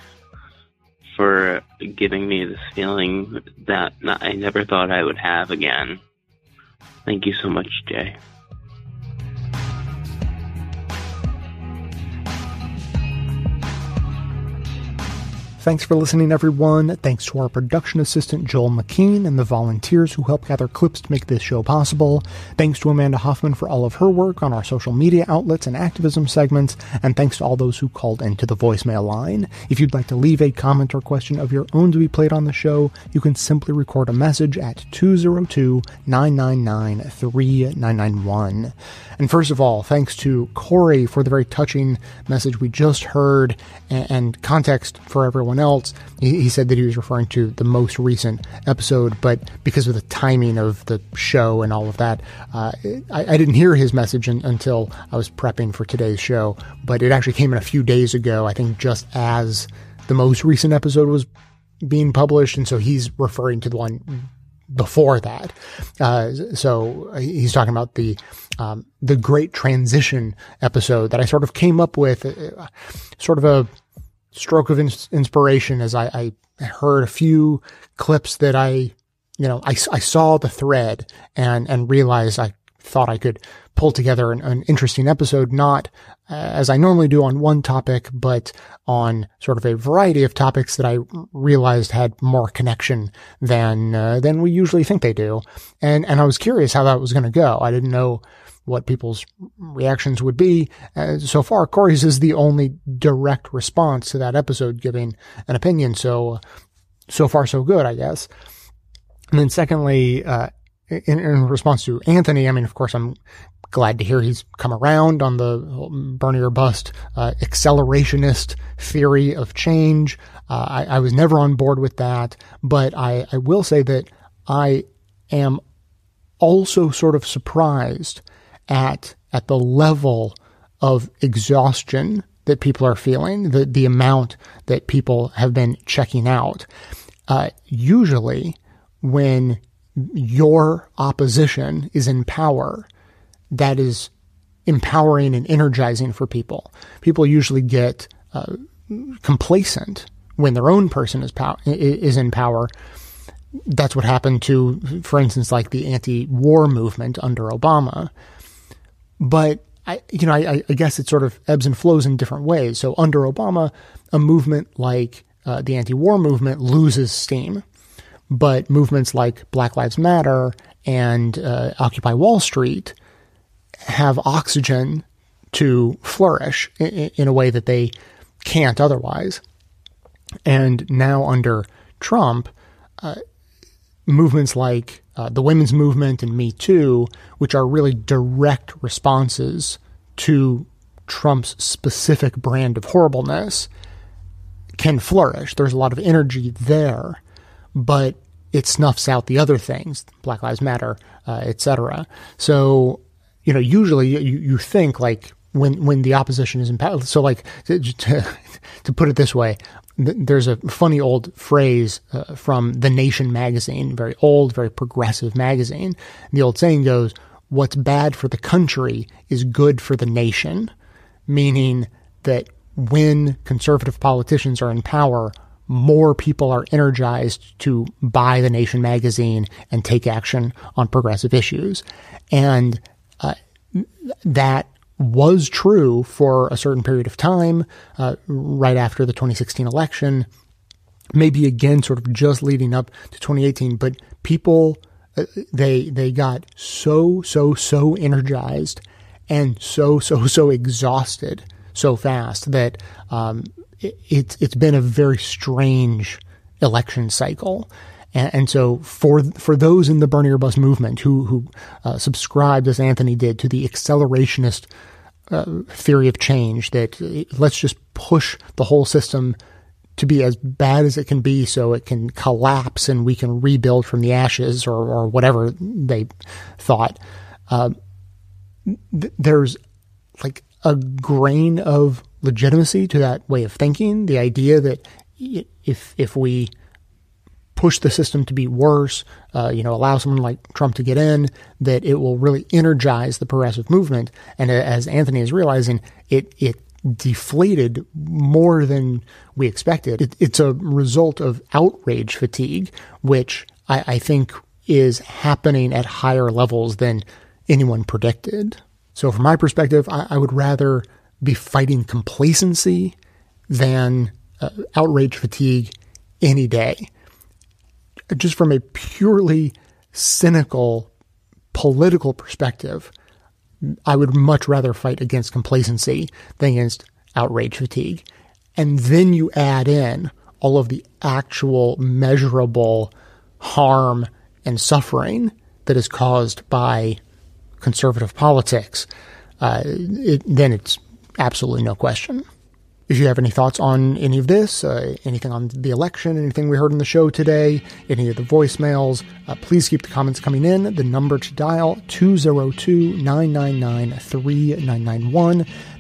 Speaker 25: for giving me this feeling that I never thought I would have again. Thank you so much, Jay.
Speaker 1: Thanks for listening, everyone. Thanks to our production assistant, Joel McKean, and the volunteers who help gather clips to make this show possible. Thanks to Amanda Hoffman for all of her work on our social media outlets and activism segments. And thanks to all those who called into the voicemail line. If you'd like to leave a comment or question of your own to be played on the show, you can simply record a message at 202 999 3991. And first of all, thanks to Corey for the very touching message we just heard and, and context for everyone else. He, he, said that he was referring to the most recent episode, but because of the timing of the show and all of that, uh, I, I, didn't hear his message in, until I was prepping for today's show. But it actually came in a few days ago, I think just as the most recent episode was being published. And so he's referring to the one before that. Uh, so he's talking about the um, the great transition episode that I sort of came up with, uh, sort of a stroke of ins- inspiration as I, I, heard a few clips that I, you know, I, I saw the thread and and realized I thought I could pull together an, an interesting episode, not uh, as I normally do on one topic, but on sort of a variety of topics that I realized had more connection than uh, than we usually think they do. And and I was curious how that was going to go. I didn't know what people's reactions would be. Uh, so far, Corey's is the only direct response to that episode, giving an opinion. So so far, so good, I guess. And then secondly, uh, in, in response to Anthony, I mean, of course, I'm glad to hear he's come around on the Bernie or bust uh, accelerationist theory of change. Uh, I, I, was never on board with that, but I, I will say that I am also sort of surprised at at the level of exhaustion that people are feeling, the the amount that people have been checking out. Uh, usually, when your opposition is in power, that is empowering and energizing for people. People usually get uh, complacent when their own person is pow- is in power. That's what happened to, for instance, like the anti-war movement under Obama. But I, you know, I, I guess it sort of ebbs and flows in different ways. So under Obama, a movement like uh, the anti-war movement loses steam but movements like Black Lives Matter and uh, Occupy Wall Street have oxygen to flourish in, in, a way that they can't otherwise. And now under Trump, uh, movements like uh, the women's movement and Me Too, which are really direct responses to Trump's specific brand of horribleness, can flourish. There's a lot of energy there but it snuffs out the other things, Black Lives Matter, uh, etc. So, you know, usually you, you think like when when the opposition is in power. So, like to, to, to put it this way, th- there's a funny old phrase uh, from The Nation magazine, very old, very progressive magazine. The old saying goes, "What's bad for the country is good for the nation," meaning that when conservative politicians are in power, more people are energized to buy the Nation magazine and take action on progressive issues. And uh, that was true for a certain period of time, uh, right after the 2016 election, maybe again, sort of just leading up to 2018. But people, uh, they they got so so so energized and so so so exhausted so fast that um, it, it's it's been a very strange election cycle. And, so for for those in the Bernie or movement who who uh, subscribed, as Anthony did, to the accelerationist uh, theory of change, that uh, let's just push the whole system to be as bad as it can be, so it can collapse and we can rebuild from the ashes, or or whatever they thought. Uh, th- there's like a grain of legitimacy to that way of thinking. The idea that if if we push the system to be worse, uh, you know, allow someone like Trump to get in, that it will really energize the progressive movement. And as Anthony is realizing, it it deflated more than we expected. It, it's a result of outrage fatigue, which I, I think is happening at higher levels than anyone predicted. So, from my perspective, I, I would rather be fighting complacency than uh, outrage fatigue any day just from a purely cynical political perspective, I would much rather fight against complacency than against outrage fatigue. And then you add in all of the actual measurable harm and suffering that is caused by conservative politics, uh, it, then it's absolutely no question. If you have any thoughts on any of this, uh, anything on the election, anything we heard in the show today, any of the voicemails, uh, please keep the comments coming in. The number to dial 202 999 3991.